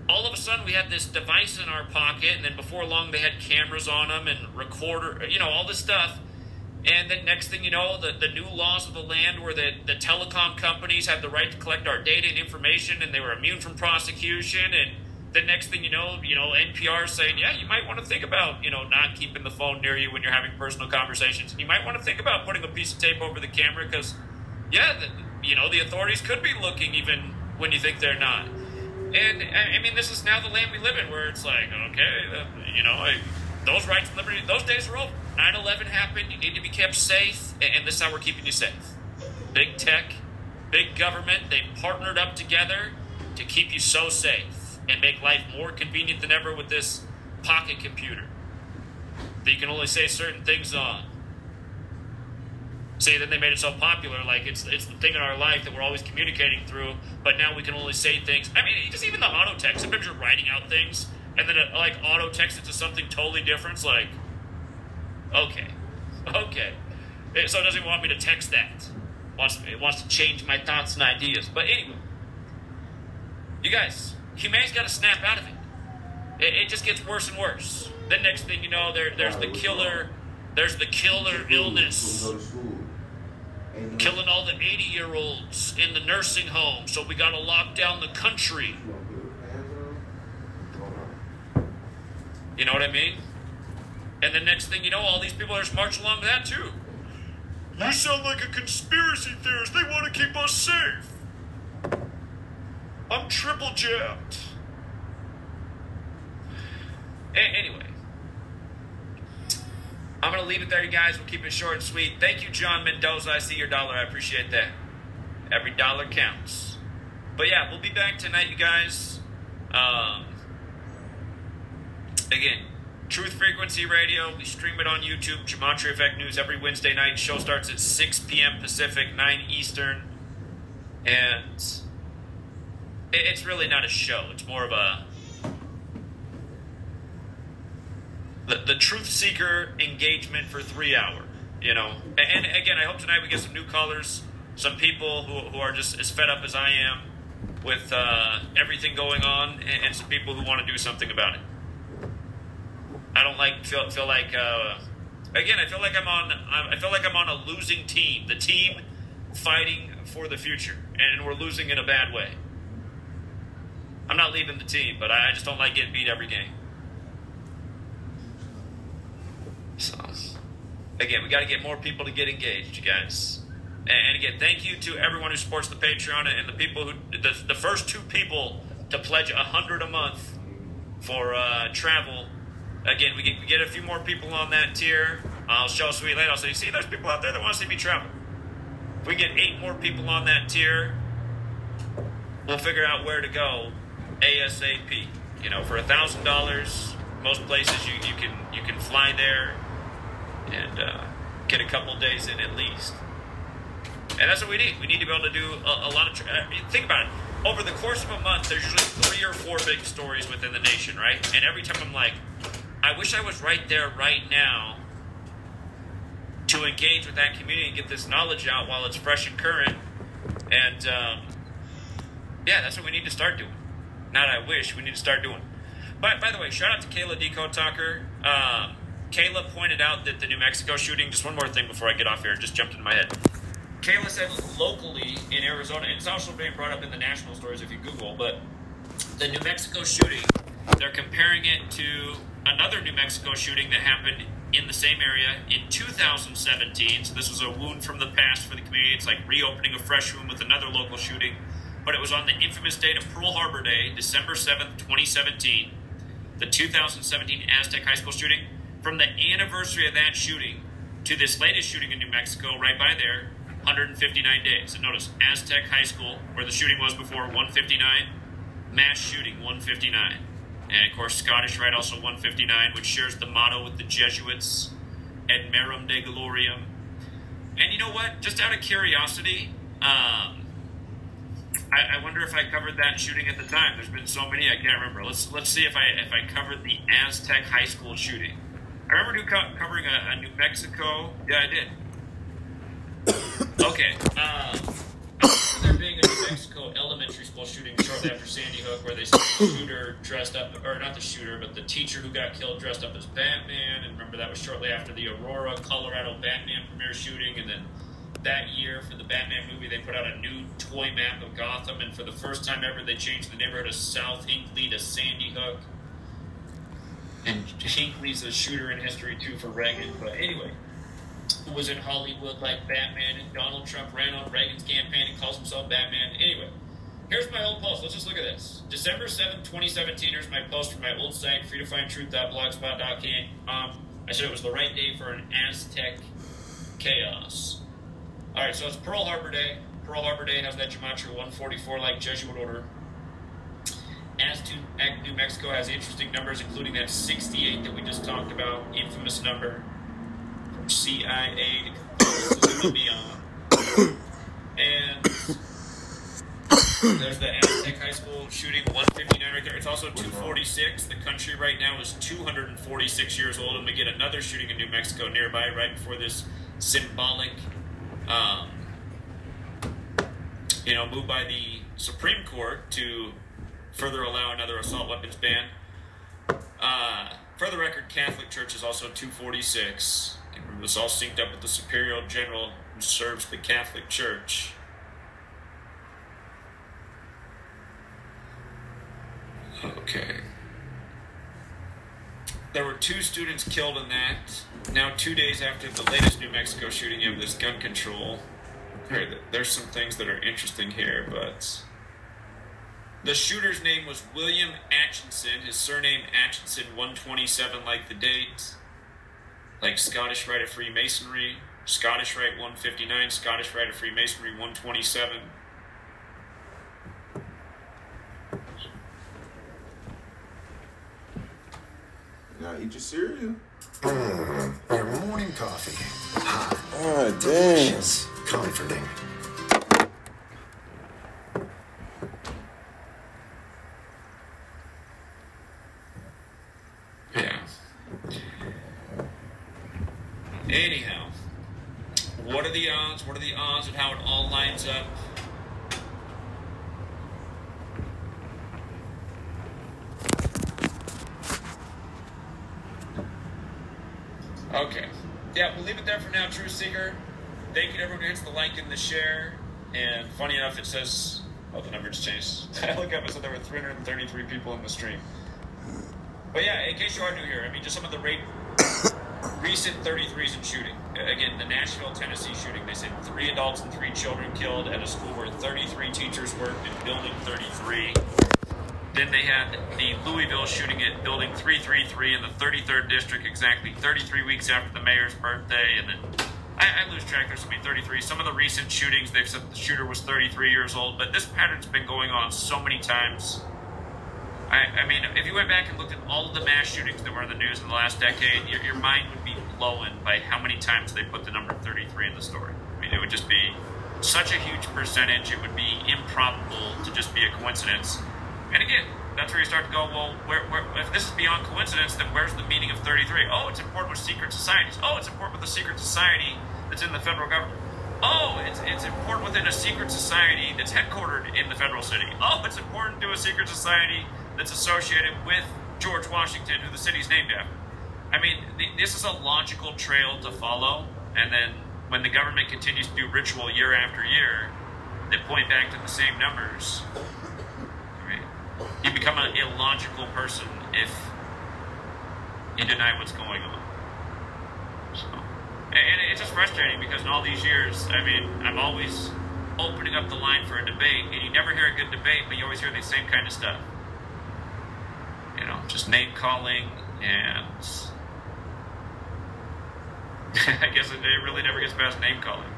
all of a sudden we had this device in our pocket, and then before long they had cameras on them and recorder, you know, all this stuff. And then next thing you know, the, the new laws of the land where the, the telecom companies had the right to collect our data and information and they were immune from prosecution. And the next thing you know, you know, NPR saying, yeah, you might want to think about, you know, not keeping the phone near you when you're having personal conversations. You might want to think about putting a piece of tape over the camera because, yeah, the, you know, the authorities could be looking even when you think they're not. And I mean, this is now the land we live in, where it's like, okay, you know, I, those rights and liberty, those days are over. 9/11 happened. You need to be kept safe, and, and this is how we're keeping you safe. Big tech, big government, they partnered up together to keep you so safe and make life more convenient than ever with this pocket computer that you can only say certain things on. See, then they made it so popular, like it's it's the thing in our life that we're always communicating through. But now we can only say things. I mean, just even the auto text. Sometimes you're writing out things, and then it, like auto text it to something totally different. It's like, okay, okay. It- So it doesn't want me to text that. It wants it wants to change my thoughts and ideas. But anyway, you guys, humanity's got to snap out of it. It, it just gets worse and worse. The next thing you know, there there's the killer, there's the killer illness killing all the 80 year olds in the nursing home, so we got to lock down the country. You know what I mean? And the next thing you know, all these people are just marching along with that too. You sound like a conspiracy theorist. They want to keep us safe. I'm triple jabbed. A- anyway, I'm going to leave it there, you guys. We'll keep it short and sweet. Thank you, John Mendoza. I see your dollar. I appreciate that. Every dollar counts. But yeah, we'll be back tonight, you guys. Um, again, Truth Frequency Radio. We stream it on YouTube. Gematria Effect News every Wednesday night. Show starts at 6 p.m. Pacific, 9 Eastern. And it's really not a show. It's more of a the, the truth seeker engagement for three hour you know? And, and again i hope tonight we get some new callers some people who, who are just as fed up as i am with uh, everything going on and, and some people who want to do something about it. I don't like feel, feel like uh, again i feel like i'm on i feel like i'm on a losing team the team fighting for the future and we're losing in a bad way i'm not leaving the team but i just don't like getting beat every game So, again, we got to get more people to get engaged, you guys. And, again, thank you to everyone who supports the Patreon and the people who the, the first two people to pledge a hundred a month for uh, travel. Again, we get, we get a few more people on that tier. I'll show Sweet later. I'll say, see, there's people out there that want to see me travel. If we get eight more people on that tier, we'll figure out where to go ASAP. You know, for a thousand dollars, most places you, you can you can fly there and uh, get a couple days in at least. And that's what we need. We need to be able to do a, a lot of. Tra- I mean, think about it. Over the course of a month, there's usually three or four big stories within the nation, right? And every time I'm like, I wish I was right there right now to engage with that community and get this knowledge out while it's fresh and current. And um, yeah, that's what we need to start doing. Not I wish, we need to start doing. But by the way, shout out to Kayla Deco Talker. Um, Kayla pointed out that the New Mexico shooting, just one more thing before I get off here, just jumped into my head. Kayla said locally in Arizona, and it's also being brought up in the national stories if you Google, but the New Mexico shooting, they're comparing it to another New Mexico shooting that happened in the same area in 2017. So this was a wound from the past for the community. It's like reopening a fresh wound with another local shooting. But it was on the infamous date of Pearl Harbor Day, December 7th, 2017, the 2017 Aztec High School shooting. From the anniversary of that shooting to this latest shooting in New Mexico, right by there, 159 days. And notice Aztec High School, where the shooting was before, 159. Mass shooting, 159. And of course, Scottish Rite also 159, which shares the motto with the Jesuits, ad maiorem Dei gloriam. And you know what? Just out of curiosity, um, I, I wonder if I covered that shooting at the time. There's been so many I can't remember. Let's let's see if I if I covered the Aztec High School shooting. I remember co- covering a, a New Mexico. Yeah, I did. Okay. Um, there being a New Mexico elementary school shooting shortly after Sandy Hook, where they said the shooter dressed up, or not the shooter, but the teacher who got killed dressed up as Batman. And remember that was shortly after the Aurora, Colorado Batman premiere shooting, and then that year for the Batman movie, they put out a new toy map of Gotham, and for the first time ever, they changed the neighborhood of South Hinckley to Sandy Hook. And Hinckley's a shooter in history too for Reagan, but anyway, was in Hollywood like Batman, and Donald Trump ran on Reagan's campaign and calls himself Batman. Anyway, here's my old post. Let's just look at this. December 7th, 2017. Here's my post from my old site, freetofindtruth.blogspot.com. Um, I said it was the right day for an Aztec chaos. All right, so it's Pearl Harbor Day. Pearl Harbor Day has that Gematria 144 like Jesuit order. Aztec New Mexico has interesting numbers, including that 68 that we just talked about, infamous number from CIA to beyond. And there's the Aztec High School shooting, 159 right there. It's also 246. The country right now is 246 years old, and we get another shooting in New Mexico nearby right before this symbolic, um, you know, move by the Supreme Court to further allow another assault weapons ban. Uh, for the record, Catholic Church is also 246. It was all synced up with the Superior General who serves the Catholic Church. Okay. There were two students killed in that. Now, two days after the latest New Mexico shooting, you have this gun control. There's some things that are interesting here, but the shooter's name was William Atchison. His surname Atchison, 127, like the date. Like Scottish Rite of Freemasonry, Scottish Rite 159, Scottish Rite of Freemasonry 127. Now eat your cereal. Mm. Your morning coffee. Ah, Hot, Oh damn. delicious, comforting. Yeah. Anyhow, what are the odds? What are the odds of how it all lines up? Okay. Yeah, we'll leave it there for now, True Seeker. Thank you to everyone who hits the like and the share. And funny enough, it says, oh, the number just changed. I look up, and said there were 333 people in the stream. But yeah, in case you are new here, I mean, just some of the rate, recent 33s in shooting. Again, the Nashville, Tennessee shooting, they said three adults and three children killed at a school where 33 teachers worked in Building 33. Then they had the Louisville shooting at Building 333 in the 33rd District, exactly 33 weeks after the mayor's birthday. And then I, I lose track, there's be 33. Some of the recent shootings, they've said the shooter was 33 years old, but this pattern's been going on so many times. I, I mean, if you went back and looked at all of the mass shootings that were in the news in the last decade, your, your mind would be blown by how many times they put the number 33 in the story. I mean, it would just be such a huge percentage, it would be improbable to just be a coincidence. And again, that's where you start to go, well, where, where, if this is beyond coincidence, then where's the meaning of 33? Oh, it's important with secret societies. Oh, it's important with a secret society that's in the federal government. Oh, it's, it's important within a secret society that's headquartered in the federal city. Oh, it's important to a secret society that's associated with George Washington, who the city's named after. I mean, th- this is a logical trail to follow, and then when the government continues to do ritual year after year they point back to the same numbers, you become an illogical person if you deny what's going on. So, and it's just frustrating because in all these years, I mean, I'm always opening up the line for a debate, and you never hear a good debate, but you always hear the same kind of stuff. You know, just name calling and. I guess it really never gets past name calling.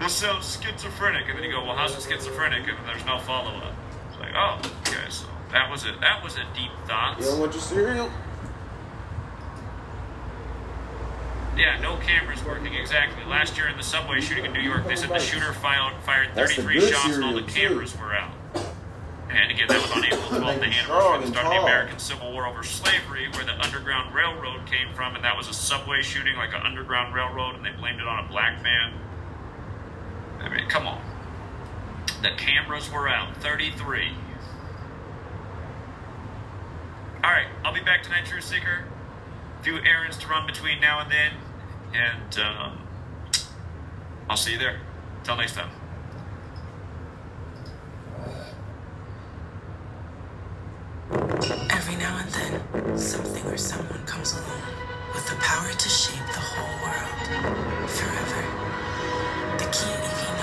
This sounds schizophrenic, and then you go, "Well, how's it schizophrenic?" And there's no follow up. It's like, oh, okay, so that was a That was a deep thought. You don't want your cereal? Yeah, no cameras working exactly. Last year in the subway shooting in New York, they said the shooter fired, fired 33 shots and all the cereal, too. cameras were out. And again, that was on April 12th, the anniversary of the start of the. American Civil War over slavery, where the Underground Railroad came from, and that was a subway shooting, like an Underground Railroad, and they blamed it on a black man. I mean, come on. The cameras were out. 33. Alright, I'll be back tonight, True Seeker. A few errands to run between now and then. And um, I'll see you there. Till next time. Every now and then, something or someone comes along with the power to shape the whole world forever. The Kia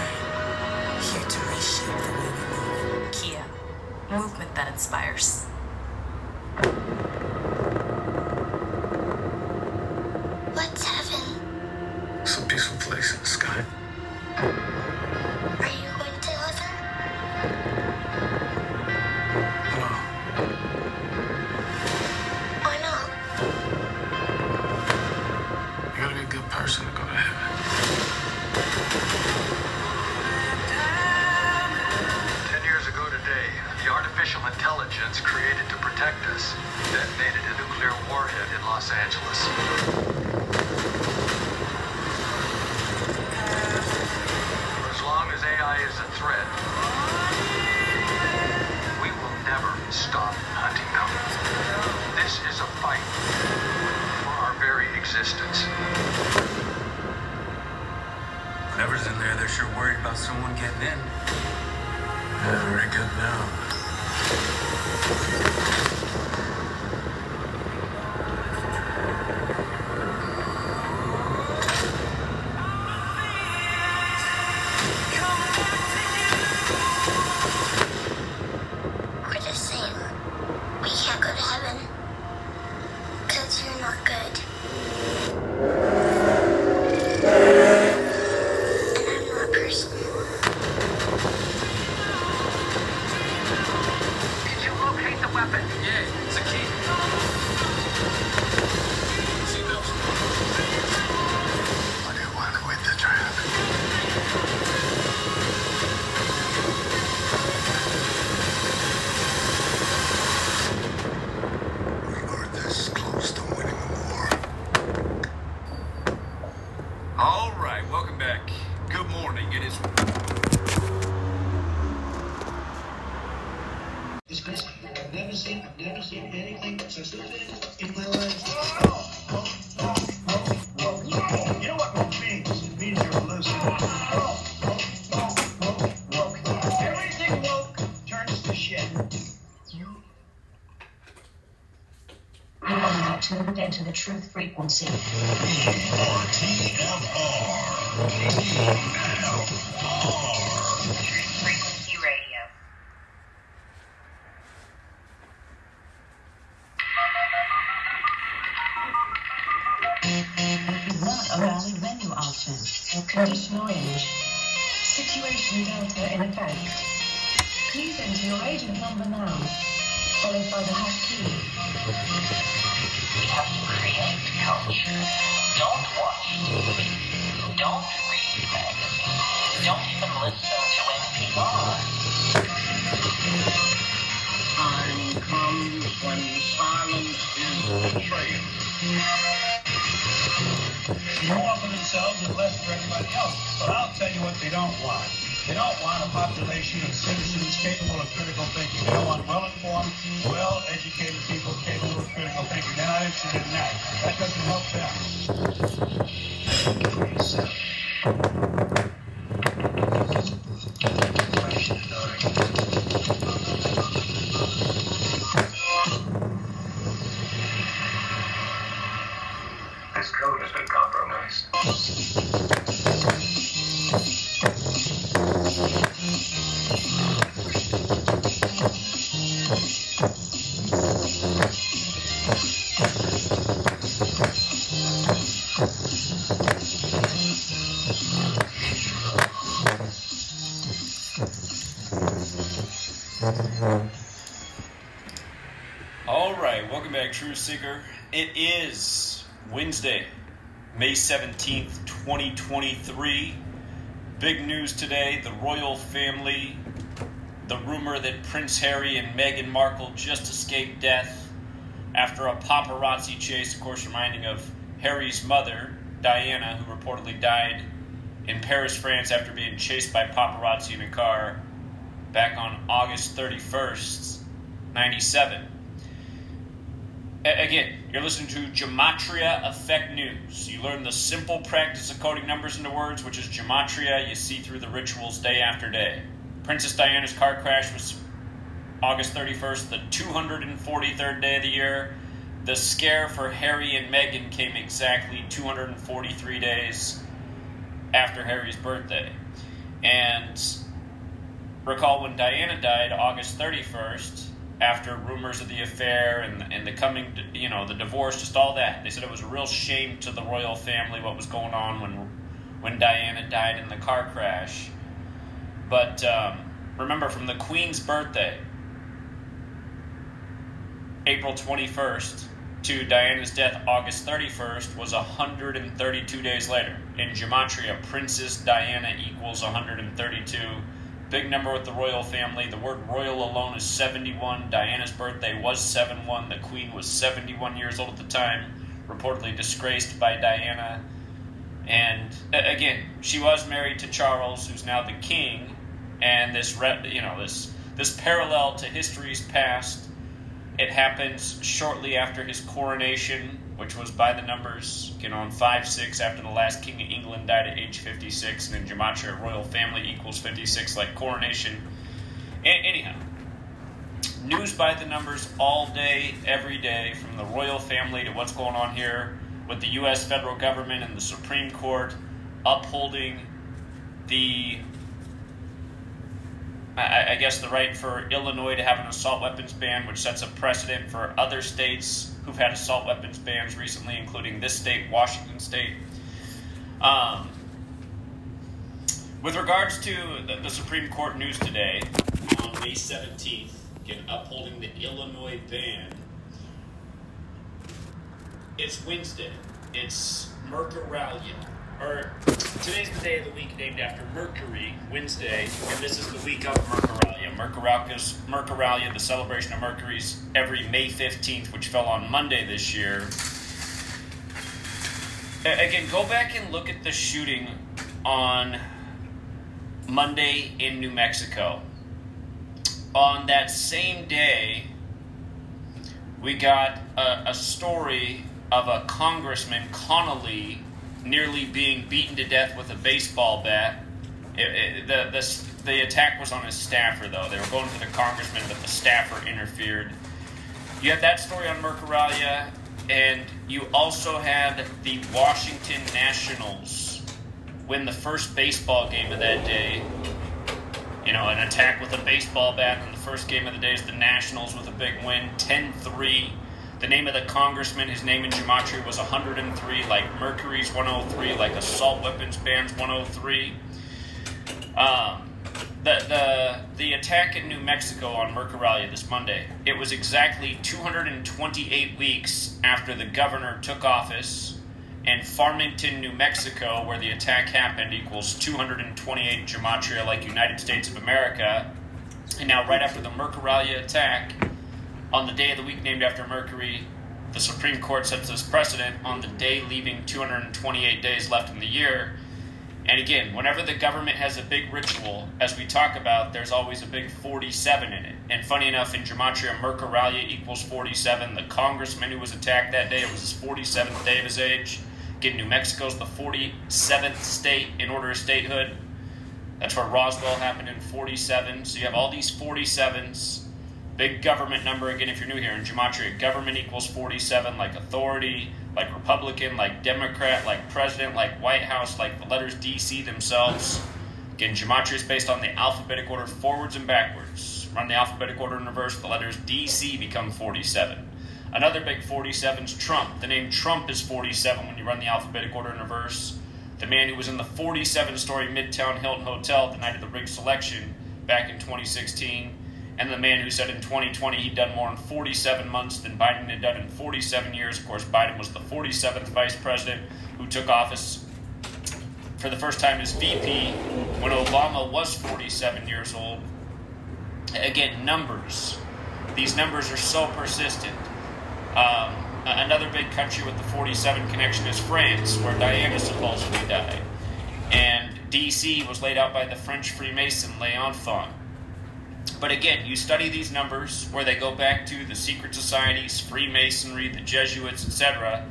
EV9, here to reshape the way we move. Kia, movement that inspires. What's heaven? It's a peaceful place frequency. Frequency True Seeker. It is Wednesday, May 17th, 2023. Big news today the royal family, the rumor that Prince Harry and Meghan Markle just escaped death after a paparazzi chase, of course, reminding of Harry's mother, Diana, who reportedly died in Paris, France, after being chased by paparazzi in a car back on August 31st, 97. You're listening to Gematria Effect News. You learn the simple practice of coding numbers into words, which is gematria you see through the rituals day after day. Princess Diana's car crash was August 31st, the 243rd day of the year. The scare for Harry and Meghan came exactly 243 days after Harry's birthday. And recall when Diana died August 31st, after rumors of the affair and, and the coming, you know, the divorce, just all that. They said it was a real shame to the royal family what was going on when, when Diana died in the car crash. But um, remember, from the Queen's birthday, April 21st, to Diana's death, August 31st, was 132 days later. In Gematria, Princess Diana equals 132. Big number with the royal family. The word royal alone is 71. Diana's birthday was 71. The Queen was 71 years old at the time, reportedly disgraced by Diana. And again, she was married to Charles, who's now the king, and this, you know, this this parallel to history's past it happens shortly after his coronation, which was by the numbers, you on 5 6 after the last King of England died at age 56, and in Gematria, royal family equals 56, like coronation. A- anyhow, news by the numbers all day, every day, from the royal family to what's going on here with the U.S. federal government and the Supreme Court upholding the I, guess the right for Illinois to have an assault weapons ban, which sets a precedent for other states who've had assault weapons bans recently, including this state, Washington State. Um, with regards to the, the, Supreme Court news today, on May 17th, again, upholding the Illinois ban, it's Wednesday. It's Mercuralia or today's the day of the week named after Mercury, Wednesday, and this is the week of Mercuralia. Mercuralia's, Mercuralia, the celebration of Mercury's every May 15th, which fell on Monday this year. Again, go back and look at the shooting on Monday in New Mexico. On that same day, we got a, a story of a congressman, Connolly, nearly being beaten to death with a baseball bat. It, it, the, the, the attack was on his staffer, though. They were going for the congressman, but the staffer interfered. You have that story on Mercuralia, and you also had the Washington Nationals win the first baseball game of that day. You know, an attack with a baseball bat in the first game of the day is the Nationals with a big win, 10 3 the name of the congressman, his name in Gematria was 103, like Mercury's 103, like assault weapons bans 103. Um, the, the, the attack in New Mexico on Mercuralia this Monday, it was exactly 228 weeks after the governor took office, and Farmington, New Mexico, where the attack happened, equals 228 Gematria, like United States of America. And now, right after the Mercuralia attack, on the day of the week named after Mercury, the Supreme Court sets this precedent on the day leaving 228 days left in the year. And again, whenever the government has a big ritual, as we talk about, there's always a big 47 in it. And funny enough, in Gematria, Mercuralia equals 47. The congressman who was attacked that day, it was his 47th day of his age. Again, New Mexico's the 47th state in order of statehood. That's where Roswell happened in 47. So you have all these 47s Big government number again if you're new here in gematria. Government equals 47, like authority, like Republican, like Democrat, like president, like White House, like the letters DC themselves. Again, gematria is based on the alphabetic order forwards and backwards. Run the alphabetic order in reverse, the letters DC become 47. Another big 47 is Trump. The name Trump is 47 when you run the alphabetic order in reverse. The man who was in the 47 story Midtown Hilton Hotel the night of the rigged selection back in 2016 and the man who said in 2020 he'd done more in 47 months than Biden had done in 47 years. Of course, Biden was the 47th vice president who took office for the first time as VP when Obama was 47 years old. Again, numbers. These numbers are so persistent. Um, another big country with the 47 connection is France, where Diana supposedly died. And DC was laid out by the French Freemason L'Enfant. But again, you study these numbers where they go back to the secret societies, Freemasonry, the Jesuits, etc.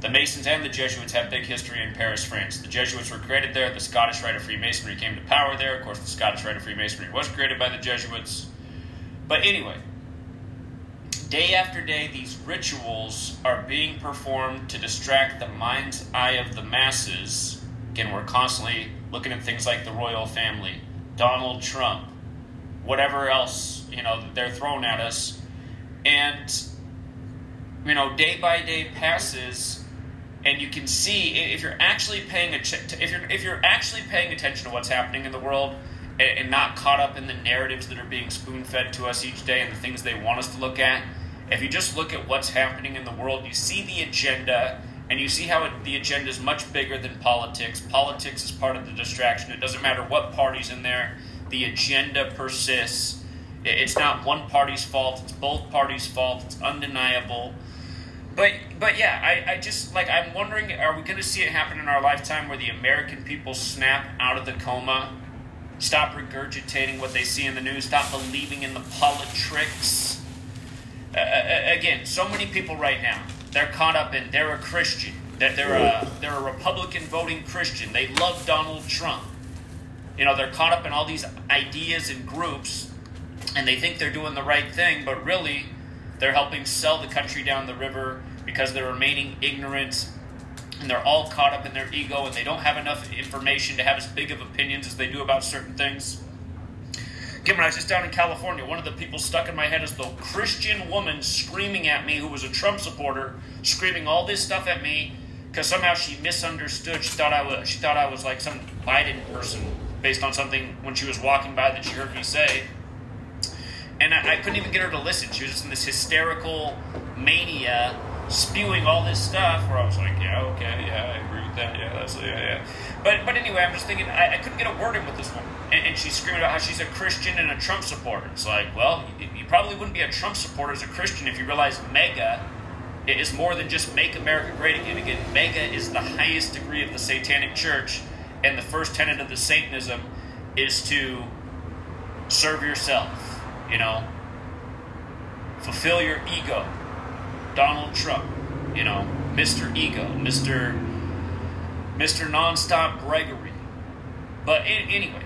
The Masons and the Jesuits have big history in Paris, France. The Jesuits were created there. The Scottish Rite of Freemasonry came to power there. Of course, the Scottish Rite of Freemasonry was created by the Jesuits. But anyway, day after day, these rituals are being performed to distract the mind's eye of the masses. Again, we're constantly looking at things like the royal family Donald Trump, whatever else you know they're throwing at us, and you know day by day passes, and you can see if you're actually paying a if you're if you're actually paying attention to what's happening in the world and, and not caught up in the narratives that are being spoon fed to us each day and the things they want us to look at. If you just look at what's happening in the world, you see the agenda and you see how it, the agenda is much bigger than politics. Politics is part of the distraction. It doesn't matter what party's in there, the agenda persists. It's not one party's fault, it's both parties' fault, it's undeniable. But but yeah, I, I just like I'm wondering, are we gonna see it happen in our lifetime where the American people snap out of the coma, stop regurgitating what they see in the news, stop believing in the politics? Uh, again, so many people right now they're caught up in they're a Christian. They're, they're a they're a Republican voting Christian. They love Donald Trump. You know, they're caught up in all these ideas and groups, and they think they're doing the right thing, but really, they're helping sell the country down the river because they're remaining ignorant and they're all caught up in their ego and they don't have enough information to have as big of opinions as they do about certain things. Again, when I was just down in California, one of the people stuck in my head is the Christian woman screaming at me who was a Trump supporter, screaming all this stuff at me because somehow she misunderstood. She thought I was she thought I was like some Biden person based on something when she was walking by that she heard me say. And I, I couldn't even get her to listen. She was just in this hysterical mania, spewing all this stuff. Where I was like, "Yeah, okay, yeah, I agree with that. Yeah, that's yeah, yeah." But but anyway, I'm just thinking I, I couldn't get a word in with this woman and, and she's screaming about how she's a Christian and a Trump supporter. It's like, well, you, you probably wouldn't be a Trump supporter as a Christian if you realize MAGA is more than just make America great again. Again, MAGA is the highest degree of the Satanic Church, and the first tenet of the Satanism is to serve yourself. You know, fulfill your ego. Donald Trump, you know, Mr. Ego, Mr. Mr. Nonstop Gregory. But anyway,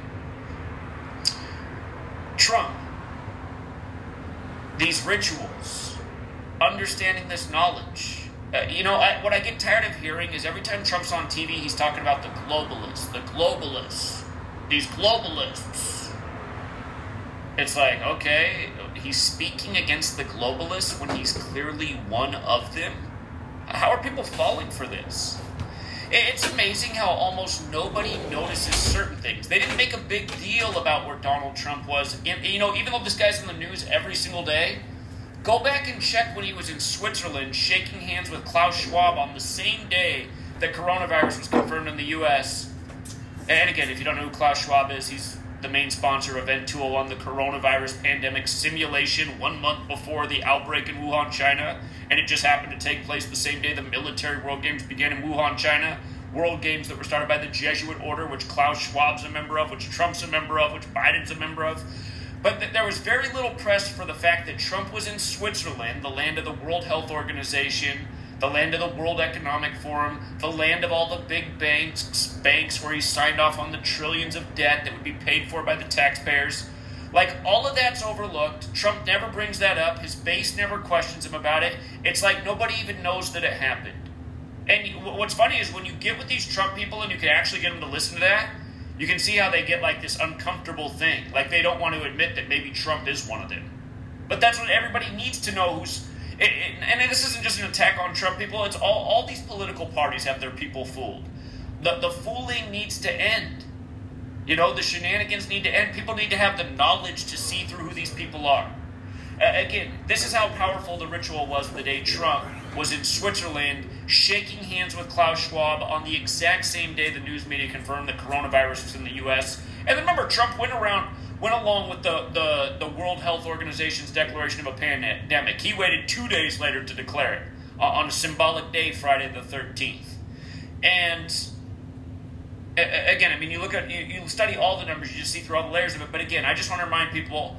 Trump, these rituals, understanding this knowledge. Uh, you know, I, what I get tired of hearing is every time Trump's on TV, he's talking about the globalists, the globalists, these globalists. It's like, okay, he's speaking against the globalists when he's clearly one of them. How are people falling for this? It's amazing how almost nobody notices certain things. They didn't make a big deal about where Donald Trump was. You know, even though this guy's in the news every single day, go back and check when he was in Switzerland shaking hands with Klaus Schwab on the same day that coronavirus was confirmed in the U.S. And again, if you don't know who Klaus Schwab is, he's the main sponsor of Event 201, the coronavirus pandemic simulation, one month before the outbreak in Wuhan, China. And it just happened to take place the same day the military World Games began in Wuhan, China. World Games that were started by the Jesuit Order, which Klaus Schwab's a member of, which Trump's a member of, which Biden's a member of. But th- there was very little press for the fact that Trump was in Switzerland, the land of the World Health Organization, the land of the World Economic Forum, the land of all the big banks, banks where he signed off on the trillions of debt that would be paid for by the taxpayers. Like all of that's overlooked. Trump never brings that up. His base never questions him about it. It's like nobody even knows that it happened. And what's funny is when you get with these Trump people and you can actually get them to listen to that, you can see how they get like this uncomfortable thing. Like they don't want to admit that maybe Trump is one of them. But that's what everybody needs to know who's and this isn't just an attack on Trump people. It's all all these political parties have their people fooled. The the fooling needs to end. You know, the shenanigans need to end. People need to have the knowledge to see through who these people are. Uh, again, this is how powerful the ritual was the day Trump was in Switzerland shaking hands with Klaus Schwab on the exact same day the news media confirmed that coronavirus was in the U.S. And remember, Trump went around went along with the, the, the World Health Organization's declaration of a pandemic. He waited two days later to declare it uh, on a symbolic day, Friday the 13th. And again, I mean, you look at, you, you study all the numbers, you just see through all the layers of it. But again, I just want to remind people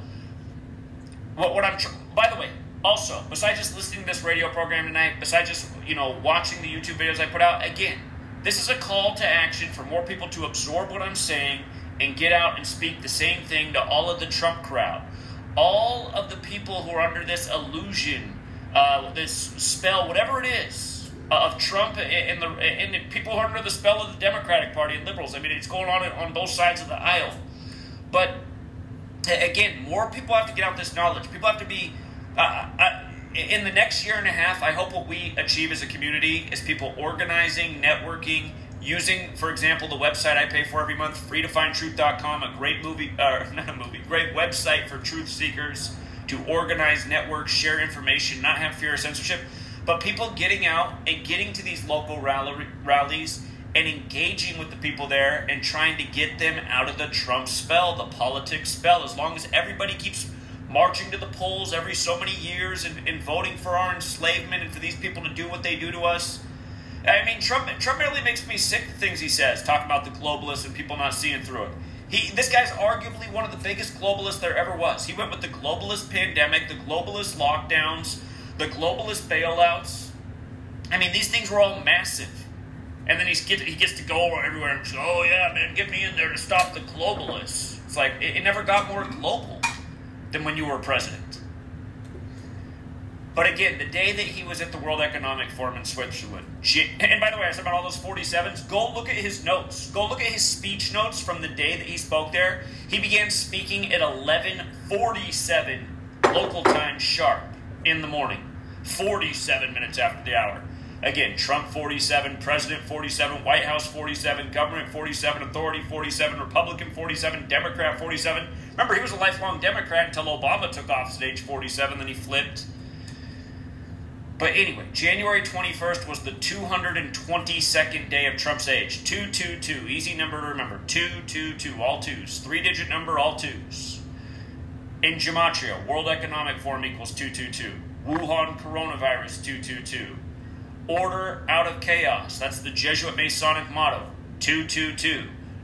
what, what I'm, by the way, also, besides just listening to this radio program tonight, besides just, you know, watching the YouTube videos I put out, again, this is a call to action for more people to absorb what I'm saying and get out and speak the same thing to all of the Trump crowd. All of the people who are under this illusion, uh, this spell, whatever it is, uh, of Trump and the and the people who are under the spell of the Democratic Party and liberals. I mean, it's going on on both sides of the aisle. But but again, more people have to get out this knowledge. People have to be. Uh, uh, in the next year and a half, I hope what we achieve as a community is people organizing, networking, using, for example, the website I pay for every month, freetofindtruth.com, a great movie, uh, not a movie, great website for truth seekers to organize, network, share information, not have fear of censorship. But people getting out and getting to these local rally, rallies and engaging with the people there and trying to get them out of the Trump spell, the politics spell. As long as everybody keeps marching to the polls every so many years and, and voting for our enslavement and for these people to do what they do to us. I mean, Trump Trump really makes me sick. The things he says, talking about the globalists and people not seeing through it. He, this guy's arguably one of the biggest globalists there ever was. He went with the globalist pandemic, the globalist lockdowns, the globalist bailouts. I mean, these things were all massive. And then he's get, he gets to go everywhere and say, oh, yeah, man, get me in there to stop the globalists. It's like, it, it never got more global than when you were president. But again, the day that he was at the World Economic Forum in Switzerland, and by the way, I said about all those 47s, go look at his notes. Go look at his speech notes from the day that he spoke there. He began speaking at 11:47 local time sharp in the morning, 47 minutes after the hour. Again, Trump 47, President 47, White House 47, Government 47, Authority 47, Republican 47, Democrat 47. Remember, he was a lifelong Democrat until Obama took office at age 47, then he flipped. But anyway, January 21st was the 222nd day of Trump's age. 222, easy number to remember. 222, all twos. Three digit number, all twos. In Gematria, World Economic Forum equals 222. Wuhan coronavirus, 222. Order out of chaos, that's the Jesuit Masonic motto. 222.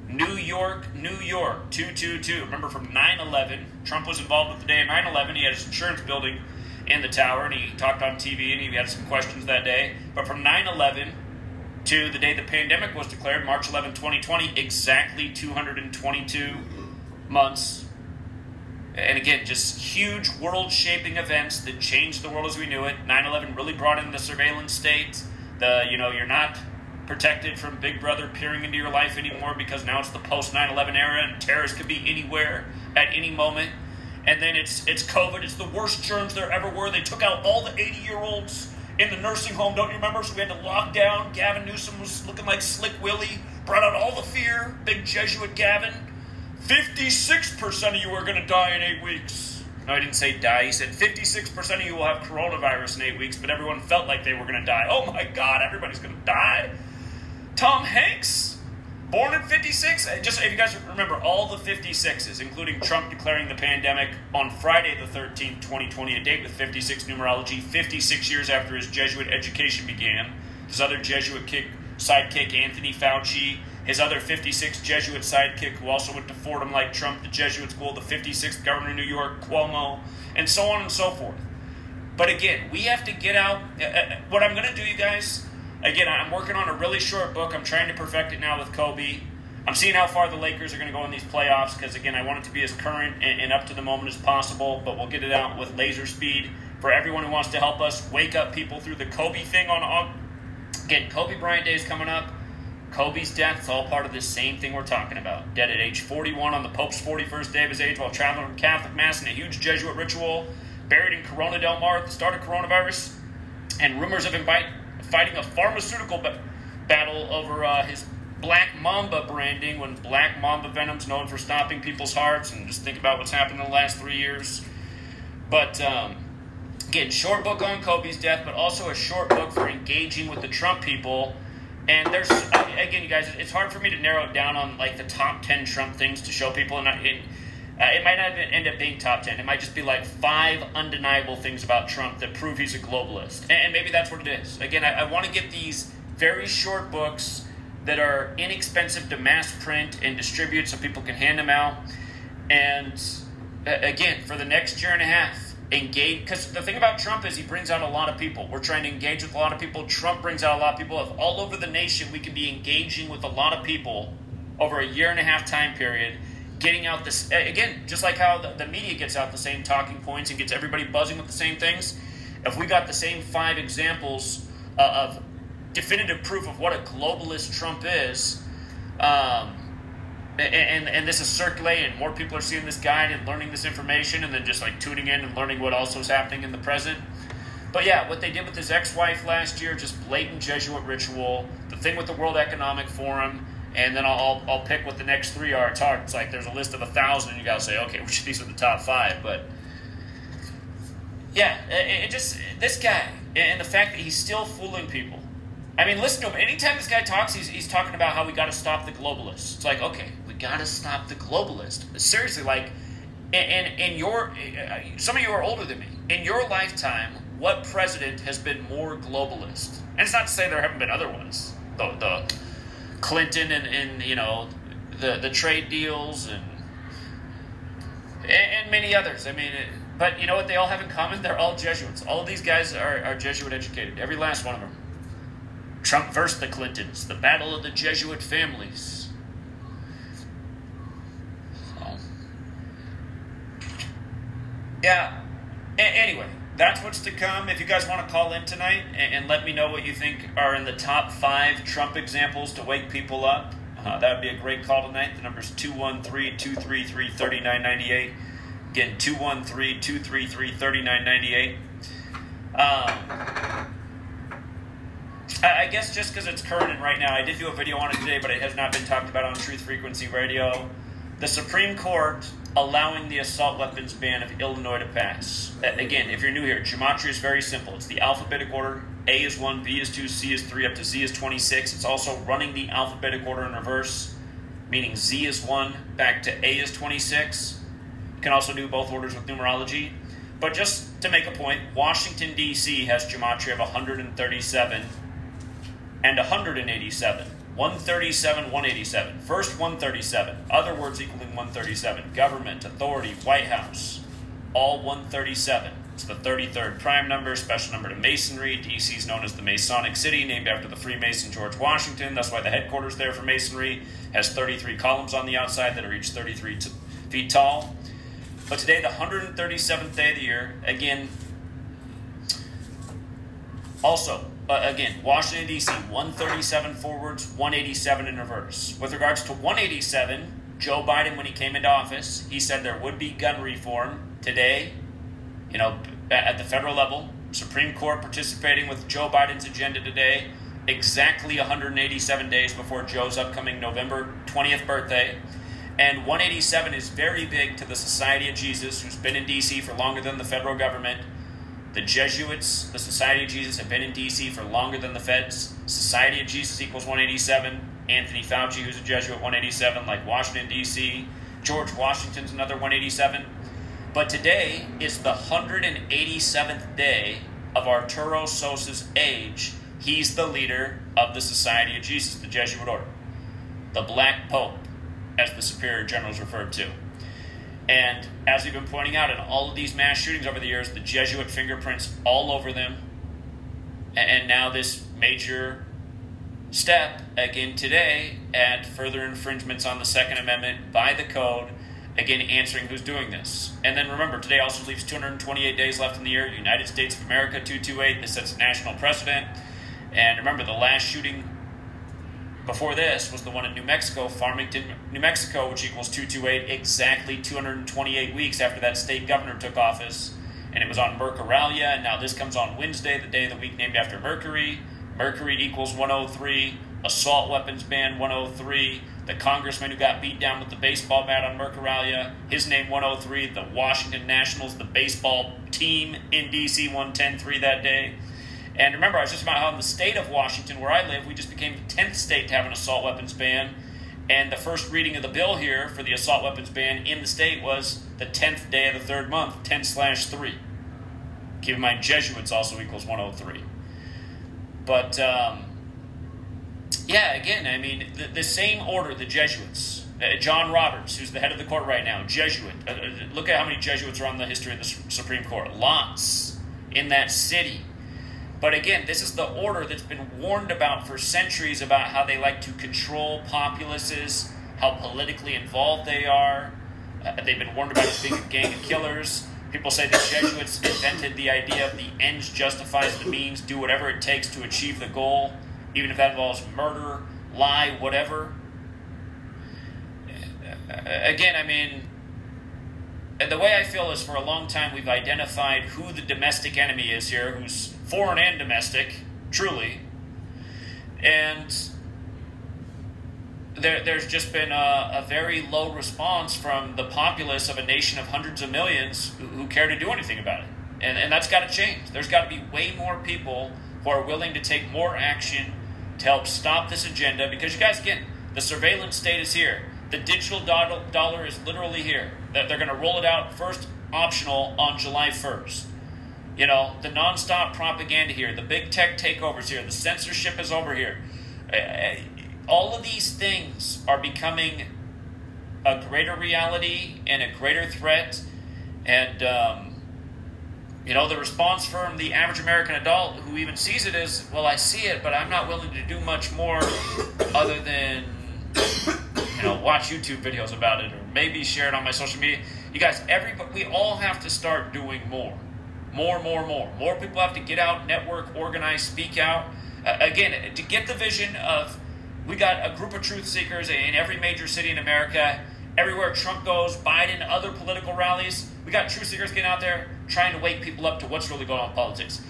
New York, New York, 222. Remember from 9 11, Trump was involved with the day of 9 11. He had his insurance building in the tower and he talked on TV and he had some questions that day. But from 9 11 to the day the pandemic was declared, March 11, 2020, exactly 222 months. And again, just huge world shaping events that changed the world as we knew it. 9 11 really brought in the surveillance state. The, you know, you're not protected from Big Brother peering into your life anymore because now it's the post 9 11 era and terrorists could be anywhere at any moment and then it's it's COVID. It's the worst germs there ever were. They took out all the 80 year olds in the nursing home. Don't you remember? So we had to lock down. Gavin Newsom was looking like Slick Willie. Brought out all the fear. Big Jesuit Gavin. 56% of you are going to die in eight weeks. No, I didn't say die. He said 56% of you will have coronavirus in eight weeks, but everyone felt like they were going to die. Oh my God, everybody's going to die. Tom Hanks, born in 56. uh, Just if you guys remember, all the 56s, including Trump declaring the pandemic on Friday the 13th, 2020, a date with 56 numerology, 56 years after his Jesuit education began. His other Jesuit kick, sidekick, Anthony Fauci, his other 56 Jesuit sidekick, who also went to Fordham like Trump, the Jesuit school, the 56th governor of New York, Cuomo, and so on and so forth. But again, we have to get out. Uh, uh, what I'm going to do, you guys, again, I'm working on a really short book. I'm trying to perfect it now with Kobe. I'm seeing how far the Lakers are going to go in these playoffs because, again, I want it to be as current and, and up to the moment as possible. But we'll get it out with laser speed for everyone who wants to help us wake up people through the Kobe thing on. Again, Kobe Bryant Day is coming up. Kobe's death is all part of this same thing we're talking about. Dead at age 41 on the Pope's 41st day of his age while traveling from Catholic Mass in a huge Jesuit ritual. Buried in Corona del Mar at the start of coronavirus. And rumors of him fight, fighting a pharmaceutical ba- battle over uh, his Black Mamba branding when Black Mamba Venom's known for stopping people's hearts. And just think about what's happened in the last three years. But um, again, short book on Kobe's death, but also a short book for engaging with the Trump people. And there's again, you guys, it's hard for me to narrow it down on like the top ten Trump things to show people, and it, uh, it might not end up being top ten. It might just be like five undeniable things about Trump that prove he's a globalist, and, and maybe that's what it is. Again, I, I want to get these very short books that are inexpensive to mass print and distribute, so people can hand them out. And uh, again, for the next year and a half, engage because the thing about Trump is he brings out a lot of people. We're trying to engage with a lot of people. Trump brings out a lot of people. If all over the nation we can be engaging with a lot of people over a year and a half time period, getting out this again, just like how the, media gets out the same talking points and gets everybody buzzing with the same things. If we got the same five examples uh, of definitive proof of what a globalist Trump is, um, and, and this is circulating. More people are seeing this guide and learning this information, and then just like tuning in and learning what also is happening in the present. But yeah, what they did with his ex-wife last year, just blatant Jesuit ritual. The thing with the World Economic Forum, and then I'll I'll pick what the next three are. It's hard. It's like there's a list of a thousand, and you gotta say, okay, which these are the top five? But yeah, it, it just this guy and the fact that he's still fooling people. I mean, listen to him. Anytime this guy talks, he's, he's talking about how we got to stop the globalists. It's like, okay, we got to stop the globalist. Seriously, like, and in your, uh, some of you are older than me. In your lifetime, what president has been more globalist? And it's not to say there haven't been other ones. The, the Clinton and, and you know the the trade deals and and many others. I mean, but you know what they all have in common? They're all Jesuits. All these guys are, are Jesuit educated. Every last one of them. Trump versus the Clintons, the battle of the Jesuit families. So, yeah. A- anyway, that's what's to come. If you guys want to call in tonight and, and, let me know what you think are in the top five Trump examples to wake people up, uh, that would be a great call tonight. The number's 213 233 3998. Again, 213 233 3998. Um, I guess just because it's current and right now, I did do a video on it today, but it has not been talked about on Truth Frequency Radio. The Supreme Court allowing the assault weapons ban of Illinois to pass. Again, if you're new here, gematria is very simple. It's the alphabetic order. A is 1, B is 2, C is 3, up to Z is 26. It's also running the alphabetic order in reverse, meaning Z is 1, back to A is 26. You can also do both orders with numerology. But just to make a point, Washington, D.C. has gematria of 137 and 187. 137, 187. First 137. Other words equaling 137. Government, authority, White House. All 137. It's the 33rd prime number, special number to Masonry. DC is known as the Masonic City, named after the Freemason George Washington. That's why the headquarters there for Masonry has 33 columns on the outside that are each 33 t- feet tall. But today, the 137th day of the year, again, also uh, again, Washington, D.C., 137 forwards, 187 in reverse. With regards to 187, Joe Biden, when he came into office, he said there would be gun reform. Today, you know, at the federal level, Supreme Court participating with Joe Biden's agenda today, exactly 187 days before Joe's upcoming November 20th birthday. And 187 is very big to the Society of Jesus, who's been in D.C. for longer than the federal government the Jesuits, the Society of Jesus, have been in D.C. for longer than the Feds. Society of Jesus equals 187. Anthony Fauci, who's a Jesuit, 187, like Washington, D.C. George Washington's another 187. But today is the 187th day of Arturo Sosa's age. He's the leader of the Society of Jesus, the Jesuit order. The Black Pope, as the Superior General is referred to. And as we've been pointing out in all of these mass shootings over the years, the Jesuit fingerprints all over them. And now this major step again today at further infringements on the Second Amendment by the code, again answering who's doing this. And then remember, today also leaves 228 days left in the year. United States of America 228. This sets a national precedent. And remember, the last shooting before this was the one in New Mexico, Farmington, New Mexico, which equals 228, exactly 228 weeks after that state governor took office. And it was on Mercuralia, and now this comes on Wednesday, the day of the week named after Mercury. Mercury equals 103, assault weapons ban 103, the congressman who got beat down with the baseball bat on Mercuralia, his name 103, the Washington Nationals, the baseball team in DC 110 that day. And remember, I was just about how in the state of Washington, where I live, we just became the 10th state to have an assault weapons ban. And the first reading of the bill here for the assault weapons ban in the state was the 10th day of the third month, 10 slash 3. Keep in mind, Jesuits also equals 103. But, um, yeah, again, I mean, the, the same order, the Jesuits. Uh, John Roberts, who's the head of the court right now, Jesuit. Uh, uh look at how many Jesuits are on the history of the Supreme Court. Lots in that city. But again, this is the order that's been warned about for centuries about how they like to control populaces, how politically involved they are. Uh, they've been warned about as being a gang of killers. People say the Jesuits invented the idea of the ends justifies the means, do whatever it takes to achieve the goal, even if that involves murder, lie, whatever. uh, again, I mean, the way I feel is for a long time we've identified who the domestic enemy is here, who's foreign and domestic, truly. And there, there's just been a, a very low response from the populace of a nation of hundreds of millions who, who care to do anything about it. And, and that's got to change. There's got to be way more people who are willing to take more action to help stop this agenda because, you guys, again, the surveillance state is here. The digital dollar is literally here. That they're going to roll it out first optional on July 1st. You know, the nonstop propaganda here, the big tech takeovers here, the censorship is over here. Uh, uh, all of these things are becoming a greater reality and a greater threat. And, um, you know, the response from the average American adult who even sees it is, well, I see it, but I'm not willing to do much more other than you know, watch YouTube videos about it or maybe share it on my social media. You guys, everybody, we all have to start doing more. More, more, more. More people have to get out, network, organize, speak out. Uh, again, to get the vision of we got a group of truth seekers in every major city in America. Everywhere Trump goes, Biden, other political rallies, we got truth seekers getting out there trying to wake people up to what's really going on in politics.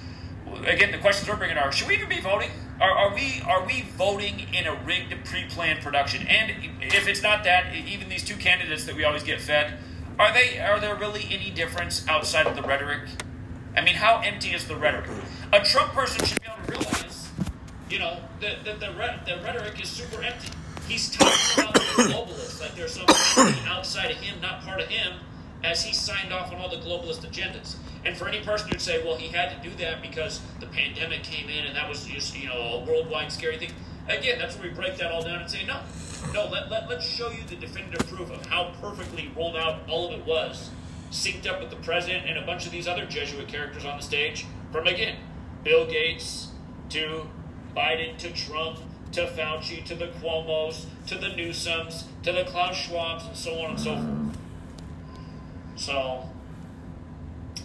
Again, the questions we're bringing are: Should we even be voting? Are, are we are we voting in a rigged, pre-planned production? And if it's not that, even these two candidates that we always get fed, are they are there really any difference outside of the rhetoric? I mean, how empty is the rhetoric? A Trump person should be able to realize, you know, that the, the, the rhetoric is super empty. He's talking about the globalists like there's something outside of him, not part of him, as he signed off on all the globalist agendas. And for any person who'd say, well, he had to do that because the pandemic came in and that was just, you know, a worldwide scary thing. Again, that's where we break that all down and say, no, no, let, let, let's show you the definitive proof of how perfectly rolled out all of it was, synced up with the president and a bunch of these other Jesuit characters on the stage, from again, Bill Gates to Biden to Trump to Fauci to the Cuomo's to the Newsoms to the Klaus Schwabs and so on and so forth. So,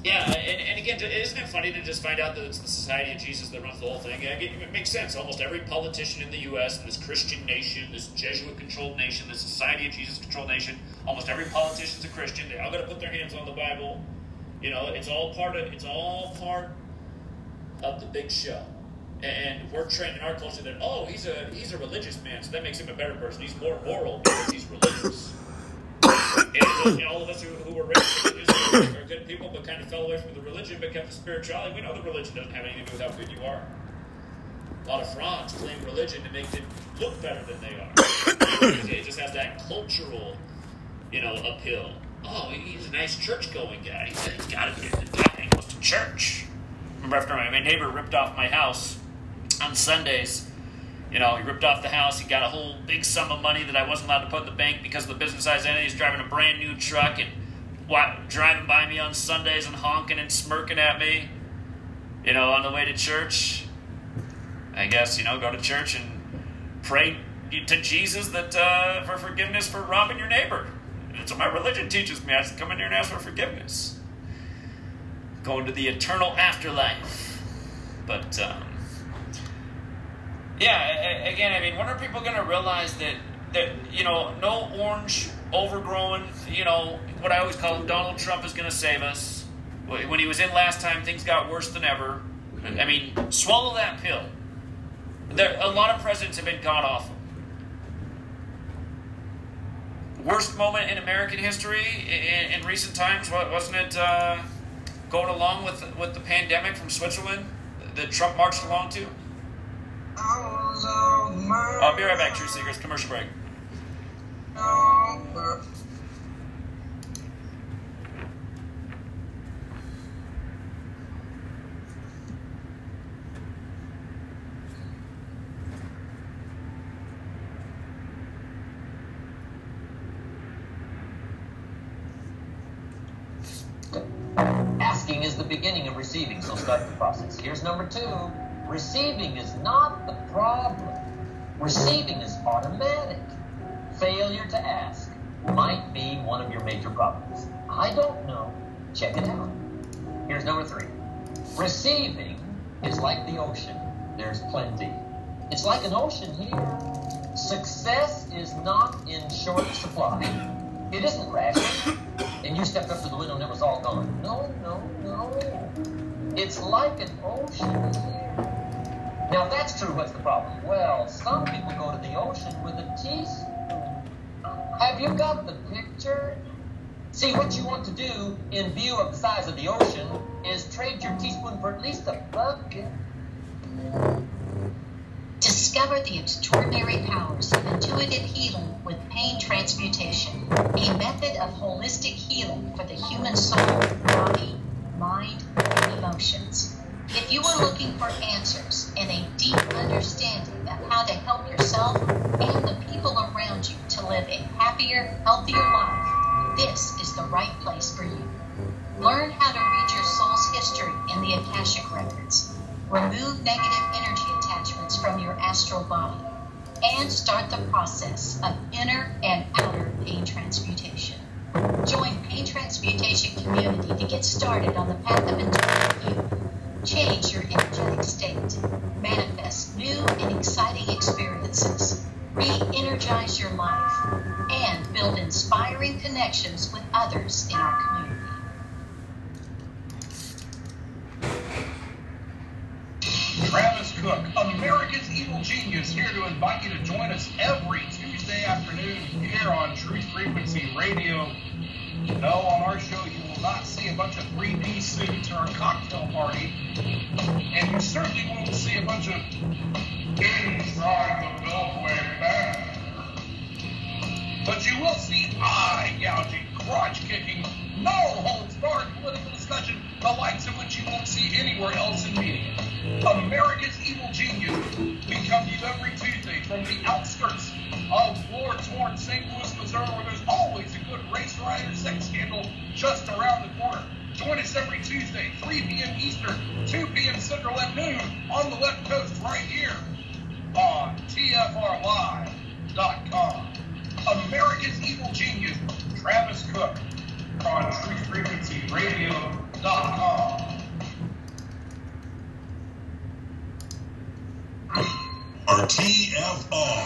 yeah, and, and again, isn't it funny to just find out that it's the Society of Jesus that runs the whole thing? It makes sense. Almost every politician in the U.S., in this Christian nation, this Jesuit-controlled nation, this Society of Jesus-controlled nation, almost every politician's a Christian. They're all going to put their hands on the Bible. You know, it's all part of it's all part of the big show. And we're trained in our culture that oh, he's a he's a religious man, so that makes him a better person. He's more moral because he's religious. And, and all of us who, who were raised in religion are good people, but kind of fell away from the religion, but kept the spirituality. We know the religion doesn't have anything to do with how good you are. A lot of frauds claim religion to make them look better than they are. it just has that cultural, you know, appeal. Oh, he's a nice church-going guy. He's got to be. He goes to church. Remember, after my neighbor ripped off my house on Sundays, you know, he ripped off the house. He got a whole big sum of money that I wasn't allowed to put in the bank because of the business identity. He's driving a brand new truck and driving by me on Sundays and honking and smirking at me, you know, on the way to church. I guess, you know, go to church and pray to Jesus that uh, for forgiveness for robbing your neighbor. That's what my religion teaches me. I to come in here and ask for forgiveness. Going to the eternal afterlife. But, um, yeah, again, I mean, when are people going to realize that, that, you know, no orange overgrown, you know, what I always call Donald Trump is going to save us. When he was in last time, things got worse than ever. I mean, swallow that pill. There, a lot of presidents have been god awful. Worst moment in American history in, in recent times, wasn't it uh, going along with, with the pandemic from Switzerland that Trump marched along to? I'll be right back, True Seekers. Commercial break. Asking is the beginning of receiving, so start the process. Here's number two. Receiving is not the problem. Receiving is automatic. Failure to ask might be one of your major problems. I don't know. Check it out. Here's number three. Receiving is like the ocean. There's plenty. It's like an ocean here. Success is not in short supply. It isn't rational. and you stepped up to the window and it was all gone. No, no, no. It's like an ocean here. Now, if that's true, what's the problem? Well, some people go to the ocean with a teaspoon. Have you got the picture? See, what you want to do, in view of the size of the ocean, is trade your teaspoon for at least a bucket. Discover the extraordinary powers of intuitive healing with pain transmutation, a method of holistic healing for the human soul, body, mind, and emotions. If you are looking for answers and a deep understanding of how to help yourself and the people around you to live a happier, healthier life, this is the right place for you. Learn how to read your soul's history in the Akashic Records. Remove negative energy attachments from your astral body and start the process of inner and outer pain transmutation. Join Pain Transmutation Community to get started on the path of intuitive healing. Change your energetic state. Manifest new and exciting experiences. Re-energize your life and build inspiring connections with others in our community. Travis Cook, America's Evil Genius, here to invite you to join us every Tuesday afternoon here on Truth Frequency Radio. No, on our show you not see a bunch of 3D suits or a cocktail party, and you certainly won't see a bunch of inside the Beltway back. But you will see eye gouging, crotch kicking, no holds barred political discussion, the likes of which you won't see anywhere else in media. America's Evil Genius. We come to you every Tuesday from the outskirts of war-torn St. Louis, Missouri, where there's always a good race rider sex scandal just around the corner. Join us every Tuesday, 3 p.m. Eastern, 2 p.m. Central at noon on the left coast right here on TFRLive.com. America's Evil Genius, Travis Cook on TruthFrequencyRadio.com. Or TFR.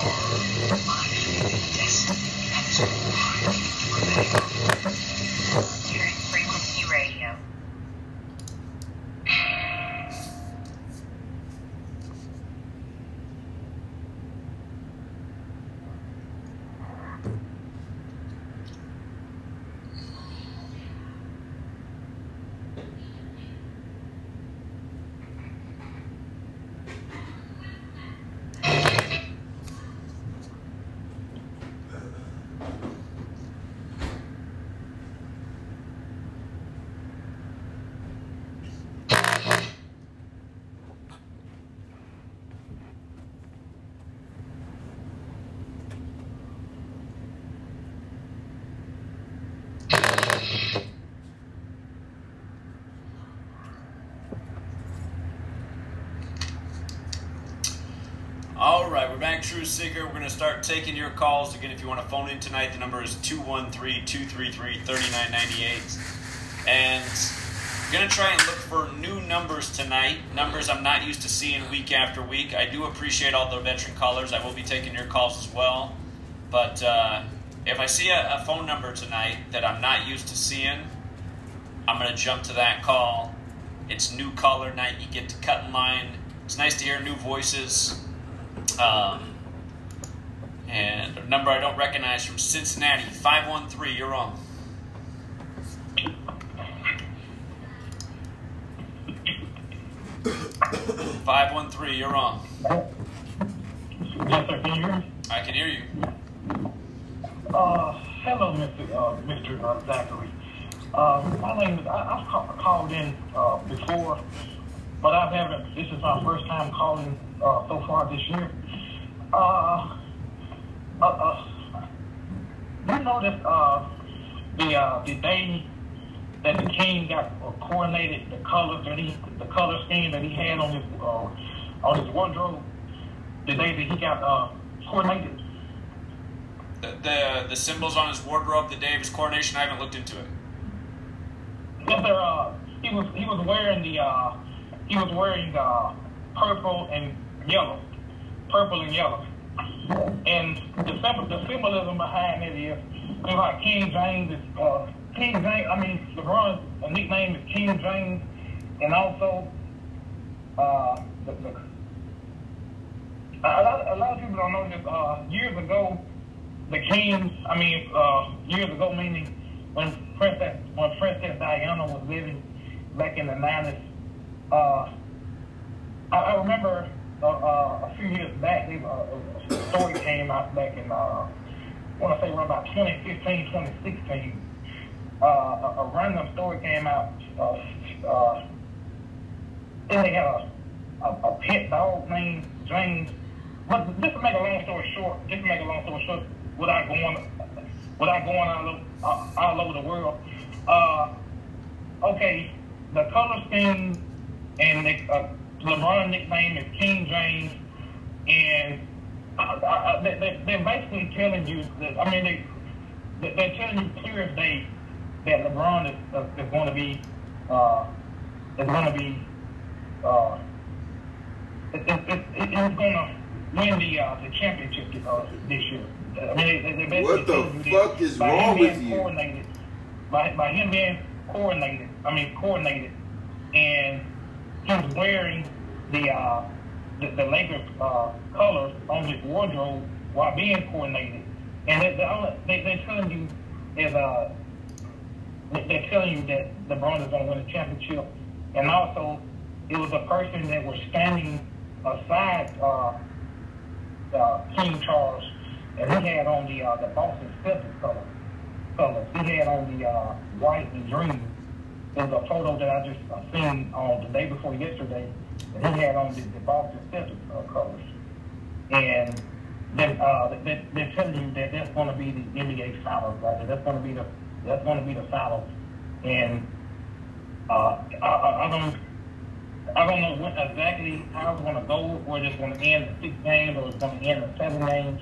Truth Frequency Radio. All right, we're back, True Seeker. We're going to start taking your calls. Again, if you want to phone in tonight, the number is 213 233 3998. And I'm going to try and look for new numbers tonight, numbers I'm not used to seeing week after week. I do appreciate all the veteran callers. I will be taking your calls as well. But uh, if I see a, a phone number tonight that I'm not used to seeing, I'm going to jump to that call. It's new caller night. You get to cut in line. It's nice to hear new voices. Um, number I don't recognize from Cincinnati, 513, you're on. Five one three, you're on. Yes, sir. Can you hear me? I can hear you. Uh, hello, Mr. Uh, Mr. Uh, Zachary. Uh, my name is, I, I've ca- called in uh, before, but I haven't, this is my first time calling uh, so far this year. Uh, uh, that uh, the, uh, the day that the king got uh, coordinated, the colors that he, the color scheme that he had on his, uh, on his wardrobe, the day that he got uh, coordinated. The, the the symbols on his wardrobe the day of his coronation, I haven't looked into it. Yes, sir. Uh, he was he was wearing the uh, he was wearing uh, purple and yellow, purple and yellow, and the the symbolism behind it is They like King James. Is, uh, King James. I mean, LeBron's nickname is King James, and also uh, the, the, a, lot, a lot of people don't know this. Uh, years ago, the Kings. I mean, uh, years ago, meaning when Princess when Princess Diana was living back in the nineties. Uh, I, I remember uh, uh, a few years back, they, uh, a story came out back in, uh, want to say around about 2015, 2016. Uh, a, a random story came out. Uh, uh, they had a, a, a pet dog named James. But just to make a long story short, just to make a long story short, without going, without going all over, uh, all over the world, uh, okay, the color scheme and uh, LeBron nickname is King James, and uh, they, they're basically telling you that, I mean, they, they're telling you clear as day that LeBron is, uh, is going to be, uh, is going to be, uh, it, it, it, it's going to win the uh, the championship uh, this year. I mean, they, they basically What the you fuck is by wrong with being you? Coordinated, by, by him being coordinated, I mean coordinated, and he's wearing the uh, the, the Lakers uh, colors on his wardrobe while being coordinated, and they, they, they, they're telling you is uh they- they're telling you that LeBron is going to win the championship, and also it was a person that was standing aside uh, uh, King Charles, and he had on the uh, the Boston Celtics color colors. He had on the uh, white and green. There's a photo that I just uh, seen on the day before yesterday, and he had on the, the Boston Celtics uh, colors. And then uh, they, they're telling you that that's going to be the NBA finals, right? That's going to be the that's going to be the finals. And uh, I, I, don't I don't know what exactly how it's going to go, whether it's going to end in six games or it's going to end in seven games.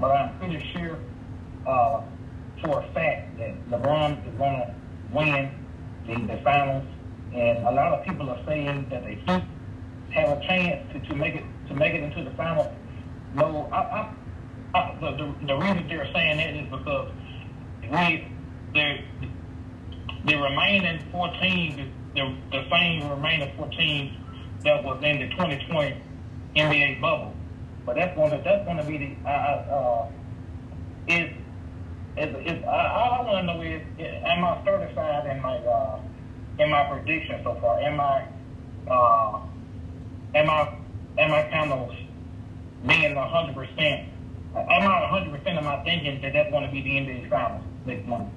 But I'm pretty sure uh, for a fact that LeBron is going to win the, the finals. And a lot of people are saying that the Heat have a chance to, to make it to make it into the final. No, I, I, I, the, the, the reason they're saying that is because we the the remaining four teams the, the same remaining four teams that was in the 2020 NBA bubble. But that's going to that's going to be the uh, uh, is is is all I want to know is am I certified in my uh, in my prediction so far? Am I uh, am I am I kind of being hundred percent? Am I hundred percent? Am I thinking that that's going to be the NBA finals next month?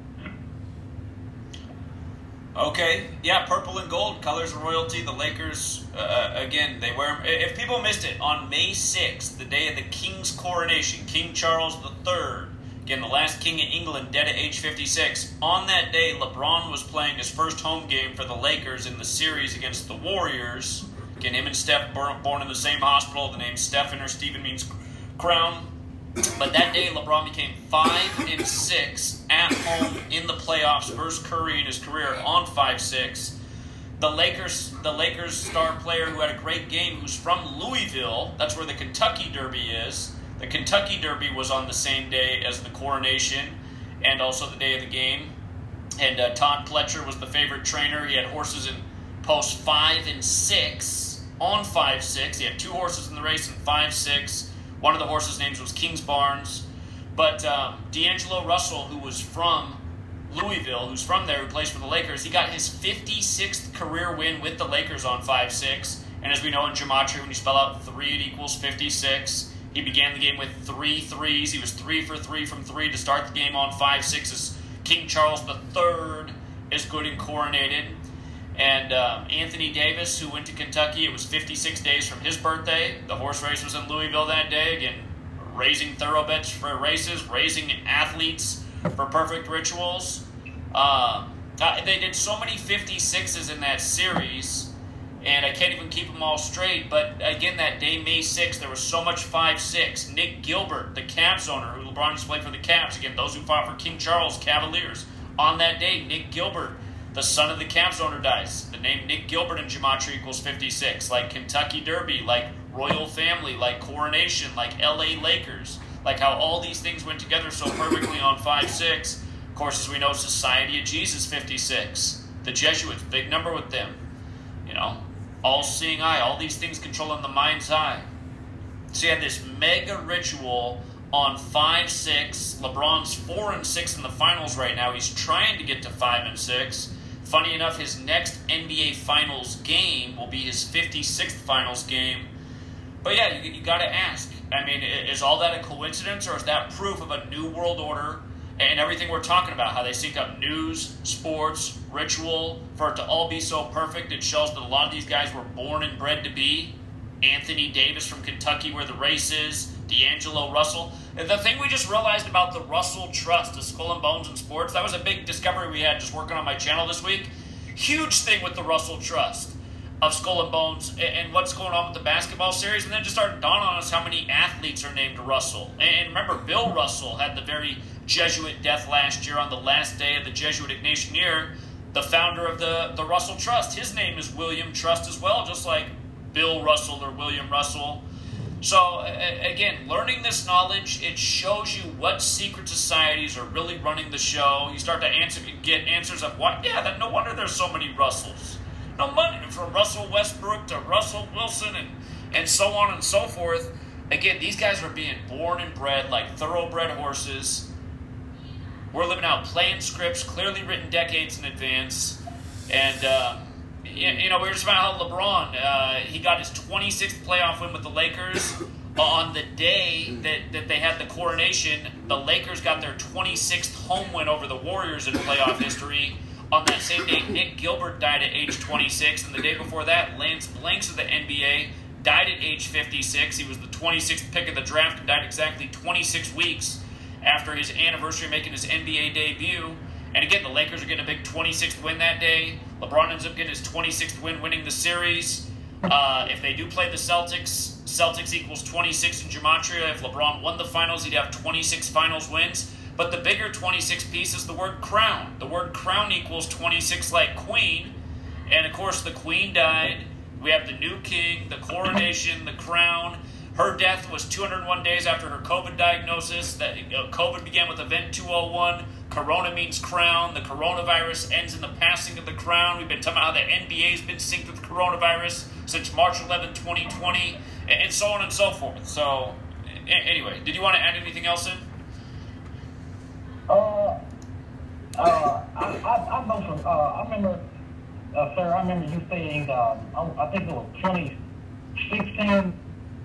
Okay, yeah, purple and gold, colors of royalty. The Lakers, uh, again, they wear If people missed it, on May 6th, the day of the King's coronation, King Charles III, again, the last king of England, dead at age 56. On that day, LeBron was playing his first home game for the Lakers in the series against the Warriors. Again, him and Steph born, born in the same hospital. The name Stephen or Stephen means crown. But that day, LeBron became five and six at home in the playoffs. First Curry in his career on five six. The Lakers, the Lakers star player who had a great game, who's from Louisville. That's where the Kentucky Derby is. The Kentucky Derby was on the same day as the coronation, and also the day of the game. And uh, Todd Pletcher was the favorite trainer. He had horses in post five and six on five six. He had two horses in the race in five six. One of the horses' names was Kingsbarns. But um, D'Angelo Russell, who was from Louisville, who's from there, who plays for the Lakers, he got his 56th career win with the Lakers on 5 6. And as we know in gematria, when you spell out 3, it equals 56. He began the game with three threes. He was 3 for 3 from 3 to start the game on 5 6 as King Charles III is good and coronated. And um, Anthony Davis, who went to Kentucky, it was 56 days from his birthday. The horse race was in Louisville that day. Again, raising thoroughbreds for races, raising athletes for perfect rituals. Uh, they did so many 56s in that series, and I can't even keep them all straight. But again, that day, May 6th, there was so much 5 6. Nick Gilbert, the Cavs owner, who LeBron used played for the Cavs, again, those who fought for King Charles, Cavaliers. On that day, Nick Gilbert, the son of the Cavs owner, dies. The name Nick Gilbert in Gematria equals 56. Like Kentucky Derby, like Royal Family, like Coronation, like LA Lakers. like how all these things went together so perfectly on 5 6. Of course, as we know, Society of Jesus 56. The Jesuits, big number with them. You know, all seeing eye, all these things controlling the mind's eye. So you have this mega ritual on 5 6. LeBron's 4 and 6 in the finals right now. He's trying to get to 5 and 6. Funny enough, his next NBA Finals game will be his 56th Finals game. But yeah, you, you got to ask. I mean, is all that a coincidence, or is that proof of a new world order and everything we're talking about? How they sync up news, sports, ritual, for it to all be so perfect? It shows that a lot of these guys were born and bred to be. Anthony Davis from Kentucky, where the race is, D'Angelo Russell. The thing we just realized about the Russell Trust, the Skull and Bones in sports, that was a big discovery we had just working on my channel this week. Huge thing with the Russell Trust of Skull and Bones and what's going on with the basketball series. And then just started dawning on us how many athletes are named Russell. And remember, Bill Russell had the very Jesuit death last year on the last day of the Jesuit Ignatian year. The founder of the, the Russell Trust, his name is William Trust as well, just like Bill Russell or William Russell. So again, learning this knowledge, it shows you what secret societies are really running the show. You start to answer, get answers of what? Yeah, that no wonder there's so many Russells. No money from Russell Westbrook to Russell Wilson and and so on and so forth. Again, these guys are being born and bred like thoroughbred horses. We're living out playing scripts clearly written decades in advance, and. Uh, you know, we were just about how LeBron, uh, he got his 26th playoff win with the Lakers. On the day that, that they had the coronation, the Lakers got their 26th home win over the Warriors in playoff history. On that same day, Nick Gilbert died at age 26, and the day before that, Lance Blanks of the NBA died at age 56. He was the 26th pick of the draft and died exactly 26 weeks after his anniversary making his NBA debut. And again, the Lakers are getting a big 26th win that day. LeBron ends up getting his 26th win, winning the series. Uh, if they do play the Celtics, Celtics equals 26 in Gematria. If LeBron won the finals, he'd have 26 finals wins. But the bigger 26 piece is the word crown. The word crown equals 26 like queen. And of course, the queen died. We have the new king, the coronation, the crown. Her death was 201 days after her COVID diagnosis. That uh, COVID began with Event 201. Corona means crown. The coronavirus ends in the passing of the crown. We've been talking about how the NBA has been synced with coronavirus since March 11, 2020, and so on and so forth. So, anyway, did you want to add anything else in? Uh, uh, I, I, I uh, I remember, uh, sir, I remember you saying, um, I, think it was 2016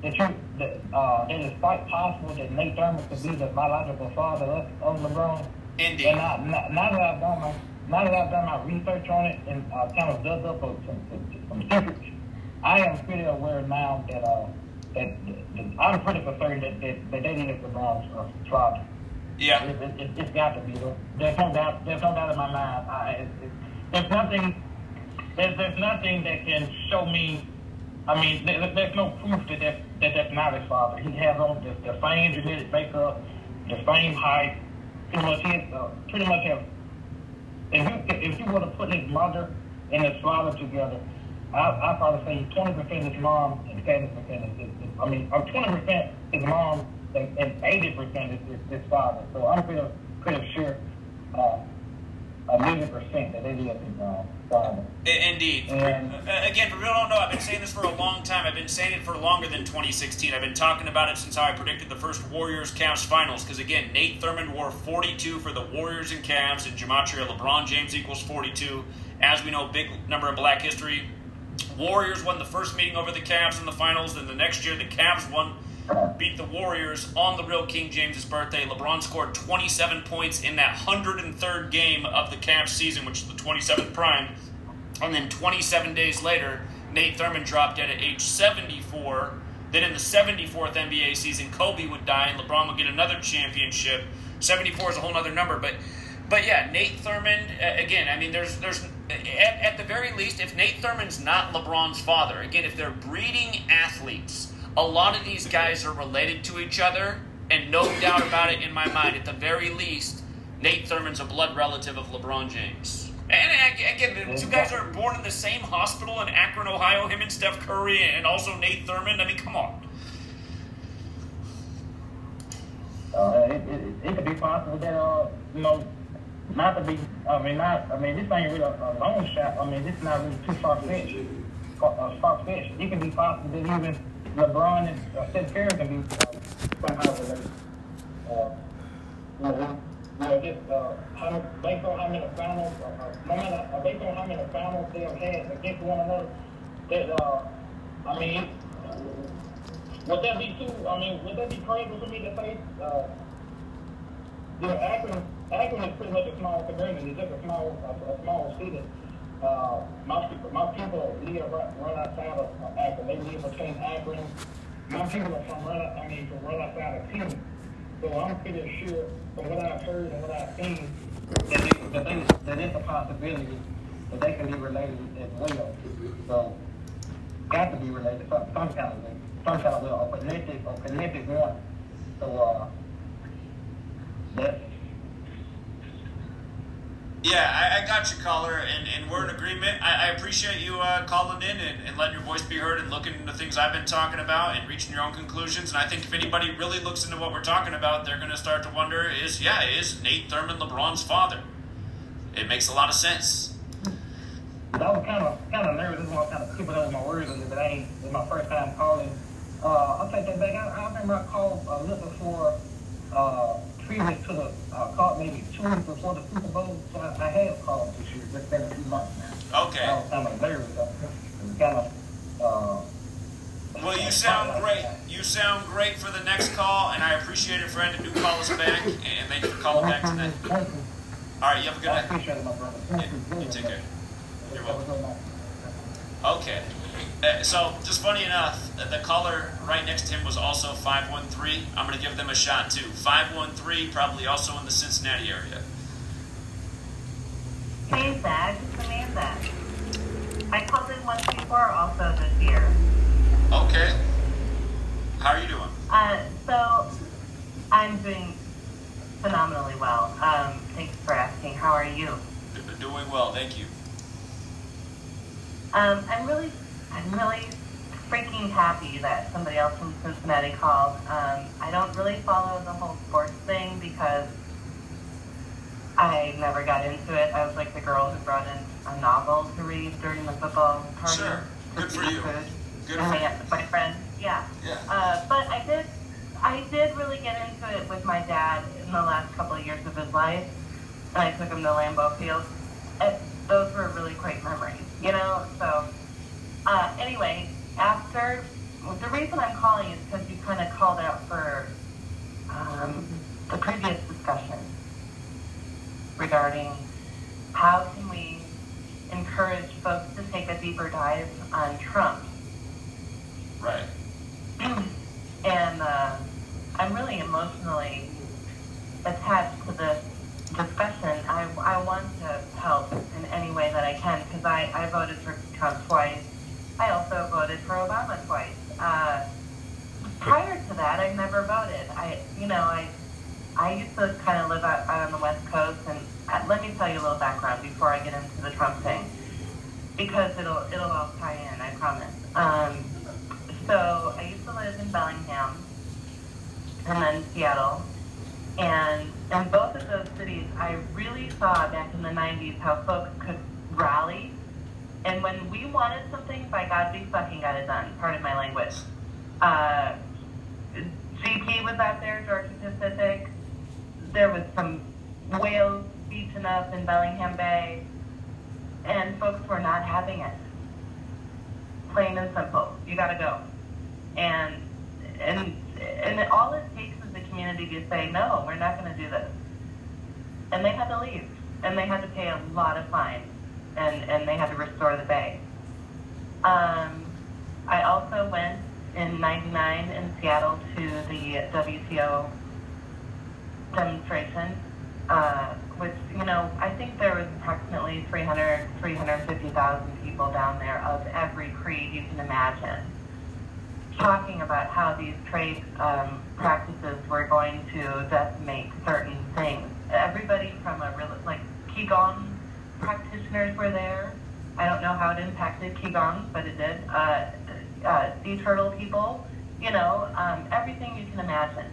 that you that uh, that it's quite possible that Nate Thurmond could be the biological father of LeBron. Indeed. And now, now, now that I've done my now that I've done my research on it and uh, kind of dug up some, some, some I am pretty aware now that uh that, that I'm pretty concerned that that, that they need LeBron's uh, father. Yeah. It, it, it, it's got to be. There's no doubt. There's no doubt in my mind. I, it, it, there's nothing. There's there's nothing that can show me I mean, there, there's no proof that that's, that that's not his father. He has on the, the same genetic makeup, the same height. Pretty much, he uh, pretty much have. If you if you were to put his mother and his father together, I I probably say twenty percent his mom and seventy percent is, is, I mean, or twenty percent his mom and eighty percent is his, his father. So I'm pretty pretty sure. Uh, a million percent that it is his um, father. Indeed. And, uh, Again, for people who don't know, I've been saying this for a long time. I've been saying it for longer than 2016. I've been talking about it since how I predicted the first Warriors Cavs finals. Because again, Nate Thurmond wore 42 for the Warriors and Cavs, and Gematria LeBron James equals 42. As we know, big number in Black history. Warriors won the first meeting over the Cavs in the finals. Then the next year, the Cavs won beat the Warriors on the real King James's birthday. LeBron scored 27 points in that 103rd game of the Cavs season, which is the 27th prime. And then 27 days later, Nate Thurmond dropped dead at age 74. Then in the 74th NBA season, Kobe would die and LeBron would get another championship. 74 is a whole other number, but but yeah, Nate Thurmond again. I mean, there's there's at, at the very least, if Nate Thurmond's not LeBron's father, again, if they're breeding athletes a lot of these guys are related to each other, and no doubt about it in my mind, at the very least, Nate Thurmond's a blood relative of LeBron James. And again, the two guys are born in the same hospital in Akron, Ohio, him and Steph Curry, and also Nate Thurmond. I mean, come on. it, it, it could be possible that, uh, you know, not to be, I mean, not, I mean, this ain't really a, a long shot. I mean, this is not really too far-fetched. Uh, far-fetched. It could be possible that even LeBron and uh, Steph Curry can be uh, somehow related. Uh, you know, just uh, how, based on how many finals, uh, no matter, uh, based on how many finals they have had against one another, that, uh, I mean, would that be too, I mean, would that be crazy for me to say, uh, you know, Akron, Akron is pretty much a small community, just a small, a, a small city. Uh, my people, my people live right outside of Akron. They live between Akron. My people are from right, I mean, from right outside of Cleveland. So I'm pretty sure, from what I've heard and what I've seen, that, they, that, they, that it's a possibility that they can be related as well. So, got to be related some, some kind of way, some kind of way, or connected, or connected one. So, uh, that's Yeah, I, I got you, caller, and, and we're in agreement. I, I appreciate you uh, calling in and, and letting your voice be heard and looking into things I've been talking about and reaching your own conclusions. And I think if anybody really looks into what we're talking about, they're going to start to wonder is, yeah, is Nate Thurmond LeBron's father? It makes a lot of sense. I was kind of kind of nervous. This is one kind of tripping over my words a little bit. I ain't. It's my first time calling. Uh, I'll take that back. I, I remember I called a little before, uh, previous to the uh, call, maybe two weeks before the Super Bowl. So I, I had called this year. It's been a few months now. Okay. I was kind of nervous. It was kind of. Uh, Well, you sound great. You sound great for the next call, and I appreciate it, friend. And do call us back, and thank you for calling back tonight. All right, you have a good I night. appreciate it, my brother. Thank you. You take care. You're welcome. Okay. Uh, so, just funny enough, uh, the caller right next to him was also 513. I'm going to give them a shot too. 513, probably also in the Cincinnati area. Hey, Zach, it's Amanda. I called in once before also this year. Okay. How are you doing? Uh, so, I'm doing phenomenally well. Um, thanks for asking. How are you? Doing well, thank you. Um, I'm really, I'm really freaking happy that somebody else from Cincinnati called. Um, I don't really follow the whole sports thing because I never got into it. I was like the girl who brought in a novel to read during the football party. Sure. Good for you. Good and for I got my friend. Yeah. Yeah. Uh, but I did, I did really get into it with my dad in the last couple of years of his life, and I took him to Lambeau Field. And those were really great memories, you know. So, uh, anyway, after the reason I'm calling is because you kind of called out for um, the previous discussion regarding how can we encourage folks to take a deeper dive on Trump. Right. and uh, I'm really emotionally attached to this discussion. I, I want to help in any way that I can because I, I voted for Trump twice. I also voted for Obama twice. Uh, prior to that, I never voted. I, you know, I, I used to kind of live out, out on the West Coast, and uh, let me tell you a little background before I get into the Trump thing, because it'll it'll all tie in. I promise. Um, so I used to live in Bellingham, and then Seattle, and in both of those cities, I really saw back in the '90s how folks could rally, and when we wanted something, by God, we fucking got it done. Pardon my language. Uh, GP was out there, Georgia Pacific. There was some whales beaching up in Bellingham Bay, and folks were not having it. Plain and simple. You got to go. And and and all it takes is the community to say, no, we're not to do this. And they had to leave, and they had to pay a lot of fines, and and they had to restore the bay. Um, I also went in '99 in Seattle to the WTO demonstration, uh, which, you know, I think there was approximately 300, 350,000 people down there of every creed you can imagine, talking about how these trade um, practices were going to decimate certain things. Everybody from a real, like Qigong practitioners were there. I don't know how it impacted Qigong, but it did. Uh, uh, sea turtle people, you know, um, everything you can imagine.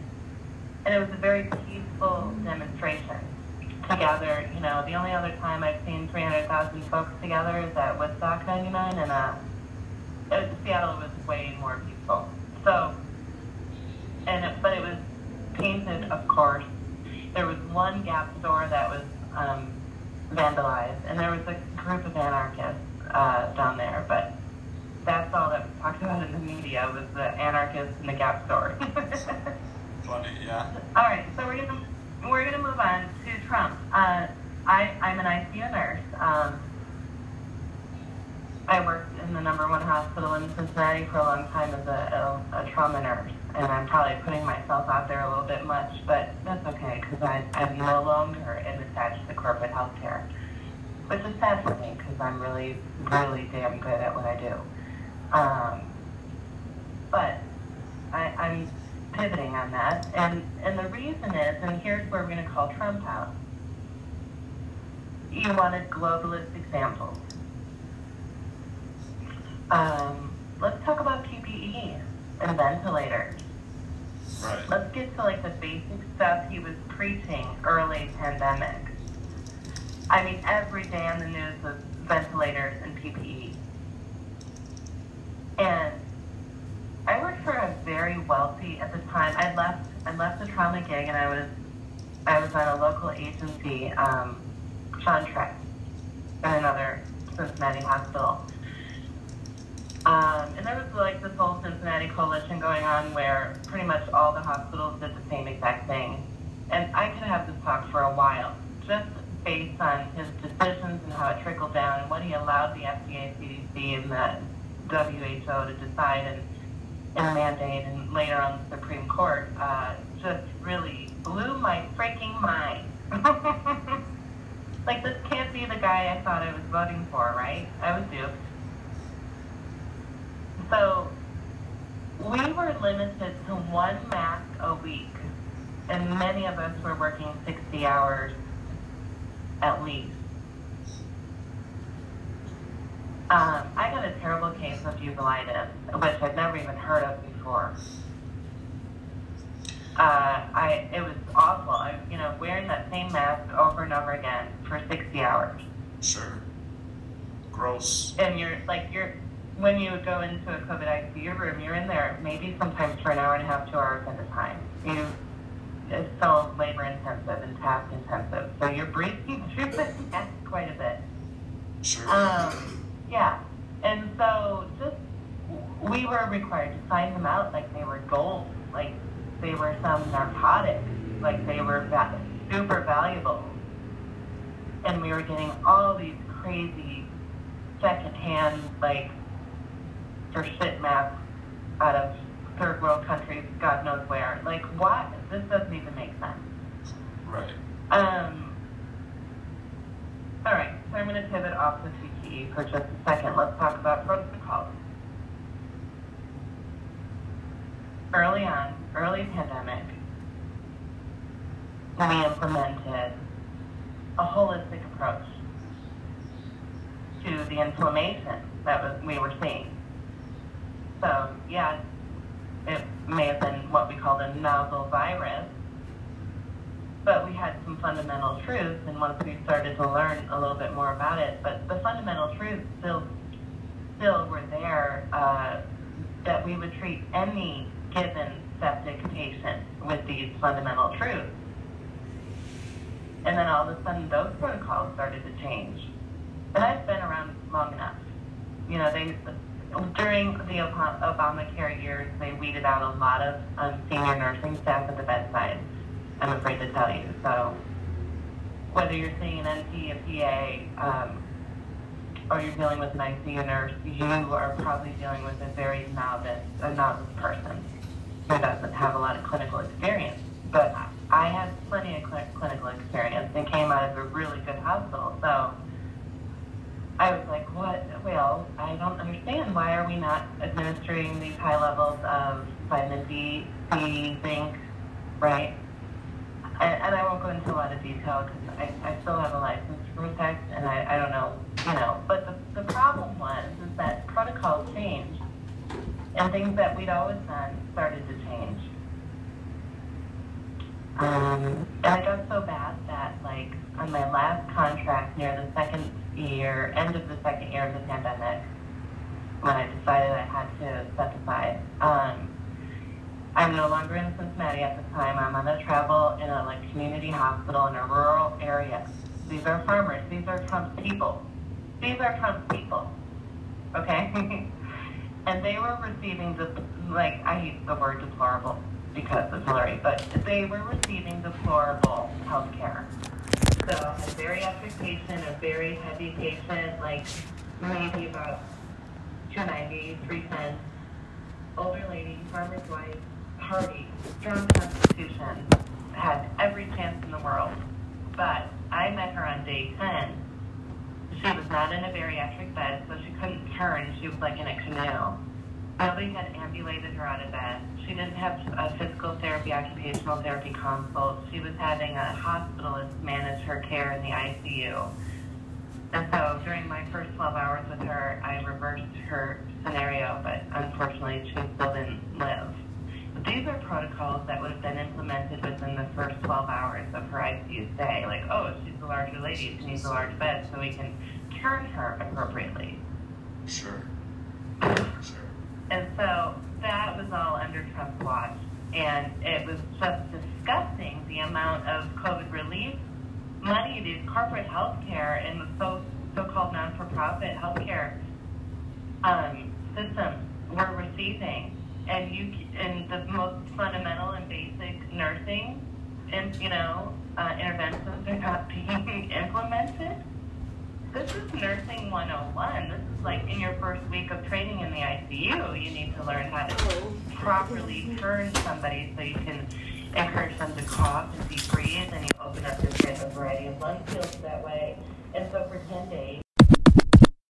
and it was a very peaceful demonstration together. You know, the only other time I've seen 300,000 folks together is at Woodstock 99, and uh, it, Seattle was way more peaceful. So, and it, but it was painted, of course. There was one Gap store that was um, vandalized, and there was a group of anarchists uh, down there, but that's all that was talked about in the media was the anarchists in the Gap store. Funny, yeah. All right, so we're gonna we're gonna move on to Trump. Uh, I I'm an ICU nurse. Um, I worked in the number one hospital in Cincinnati for a long time as a, a, a trauma nurse, and I'm probably putting myself out there a little bit much, but that's okay because I'm no longer am attached to corporate healthcare, which is sad for me because I'm really really damn good at what I do. Um, but I, I'm pivoting on that, and and the reason is, and here's where we're going to call Trump out. You wanted globalist examples. Um, let's talk about PPE and ventilators. Right. Let's get to like the basic stuff he was preaching early pandemic. I mean, every day on the news was ventilators and PPE. And I worked for a very wealthy at the time. I left I left the trauma gig and I was I was on a local agency, um, Trek, in another Cincinnati hospital. Um, and there was like this whole Cincinnati coalition going on where pretty much all the hospitals did the same exact thing. And I could have this talk for a while, just based on his decisions and how it trickled down and what he allowed the FDA, CDC, and the WHO to decide and, and mandate, and later on the Supreme Court, uh, just really blew my freaking mind. like, this can't be the guy I thought I was voting for, right? I was duped. So, we were limited to one mask a week, and many of us were working 60 hours at least. Um, I got a terrible case of uveitis, which I'd never even heard of before. Uh, I it was awful. I, you know, wearing that same mask over and over again for 60 hours. Sure. Gross. And you're like you're when you go into a COVID ICU room, you're in there maybe sometimes for an hour and a half, two hours at a time. You it's so labor intensive and task intensive, so you're breathing through the mask quite a bit. Sure. Um, yeah, and so just we were required to sign them out like they were gold, like they were some narcotic, like they were va- super valuable, and we were getting all these crazy secondhand like for shit masks out of third world countries, God knows where. Like, what? This doesn't even make sense. Right. Um. All right, so I'm going to pivot off the PPE for just a second. Let's talk about protocols. Early on, early pandemic, we implemented a holistic approach to the inflammation that was, we were seeing. So, yeah, it may have been what we called a novel virus, but we had some fundamental truths, and once we started to learn a little bit more about it, but the fundamental truths still still were there uh, that we would treat any given septic patient with these fundamental truths. And then all of a sudden, those protocols started to change. And I've been around long enough. You know, they during the Ob- Obamacare years, they weeded out a lot of um, senior nursing staff at the bedside. I'm afraid to tell you. So whether you're seeing an NP, a PA, um, or you're dealing with an ICU nurse, you are probably dealing with a very novice, a novice person who doesn't have a lot of clinical experience. But I had plenty of cl- clinical experience and came out of a really good hospital. So I was like, what? Well, I don't understand. Why are we not administering these high levels of vitamin D, C, zinc, right? And, and I won't go into a lot of detail because I, I still have a license to protect, and I, I don't know, you know. But the, the problem was is that protocols changed, and things that we'd always done started to change. Um, and it got so bad that, like, on my last contract near the second year, end of the second year of the pandemic, when I decided I had to step um, I'm no longer in Cincinnati at this time. I'm on a travel in a like community hospital in a rural area. These are farmers. These are Trump's people. These are Trump's people. Okay? and they were receiving the like I use the word deplorable because it's blurry, but they were receiving deplorable health care. So a bariatric patient, a very heavy patient, like maybe about 290, 310, older lady, farmer's wife, hearty, strong constitution, had every chance in the world. But I met her on day 10. She was not in a bariatric bed, so she couldn't turn. She was like in a canoe. Nobody had ambulated her out of bed. She didn't have a physical therapy, occupational therapy consult. She was having a hospitalist manage her care in the ICU. And so during my first 12 hours with her, I reversed her scenario, but unfortunately she still didn't live. But these are protocols that would have been implemented within the first 12 hours of her ICU stay. Like, oh, she's a larger lady, she needs a large bed, so we can turn her appropriately. Sure. Sure. And so that was all under Trump's watch. And it was just disgusting the amount of COVID relief money these corporate healthcare and the so so-called non-for-profit healthcare um, systems were receiving, and you and the most fundamental and basic nursing and you know uh, interventions are not being implemented. This is nursing 101. This is like in your first week of training in the ICU, you need to learn how to properly turn somebody so you can encourage them to cough and deep breathe, and you open up get a variety of lung fields that way. And so for 10 days,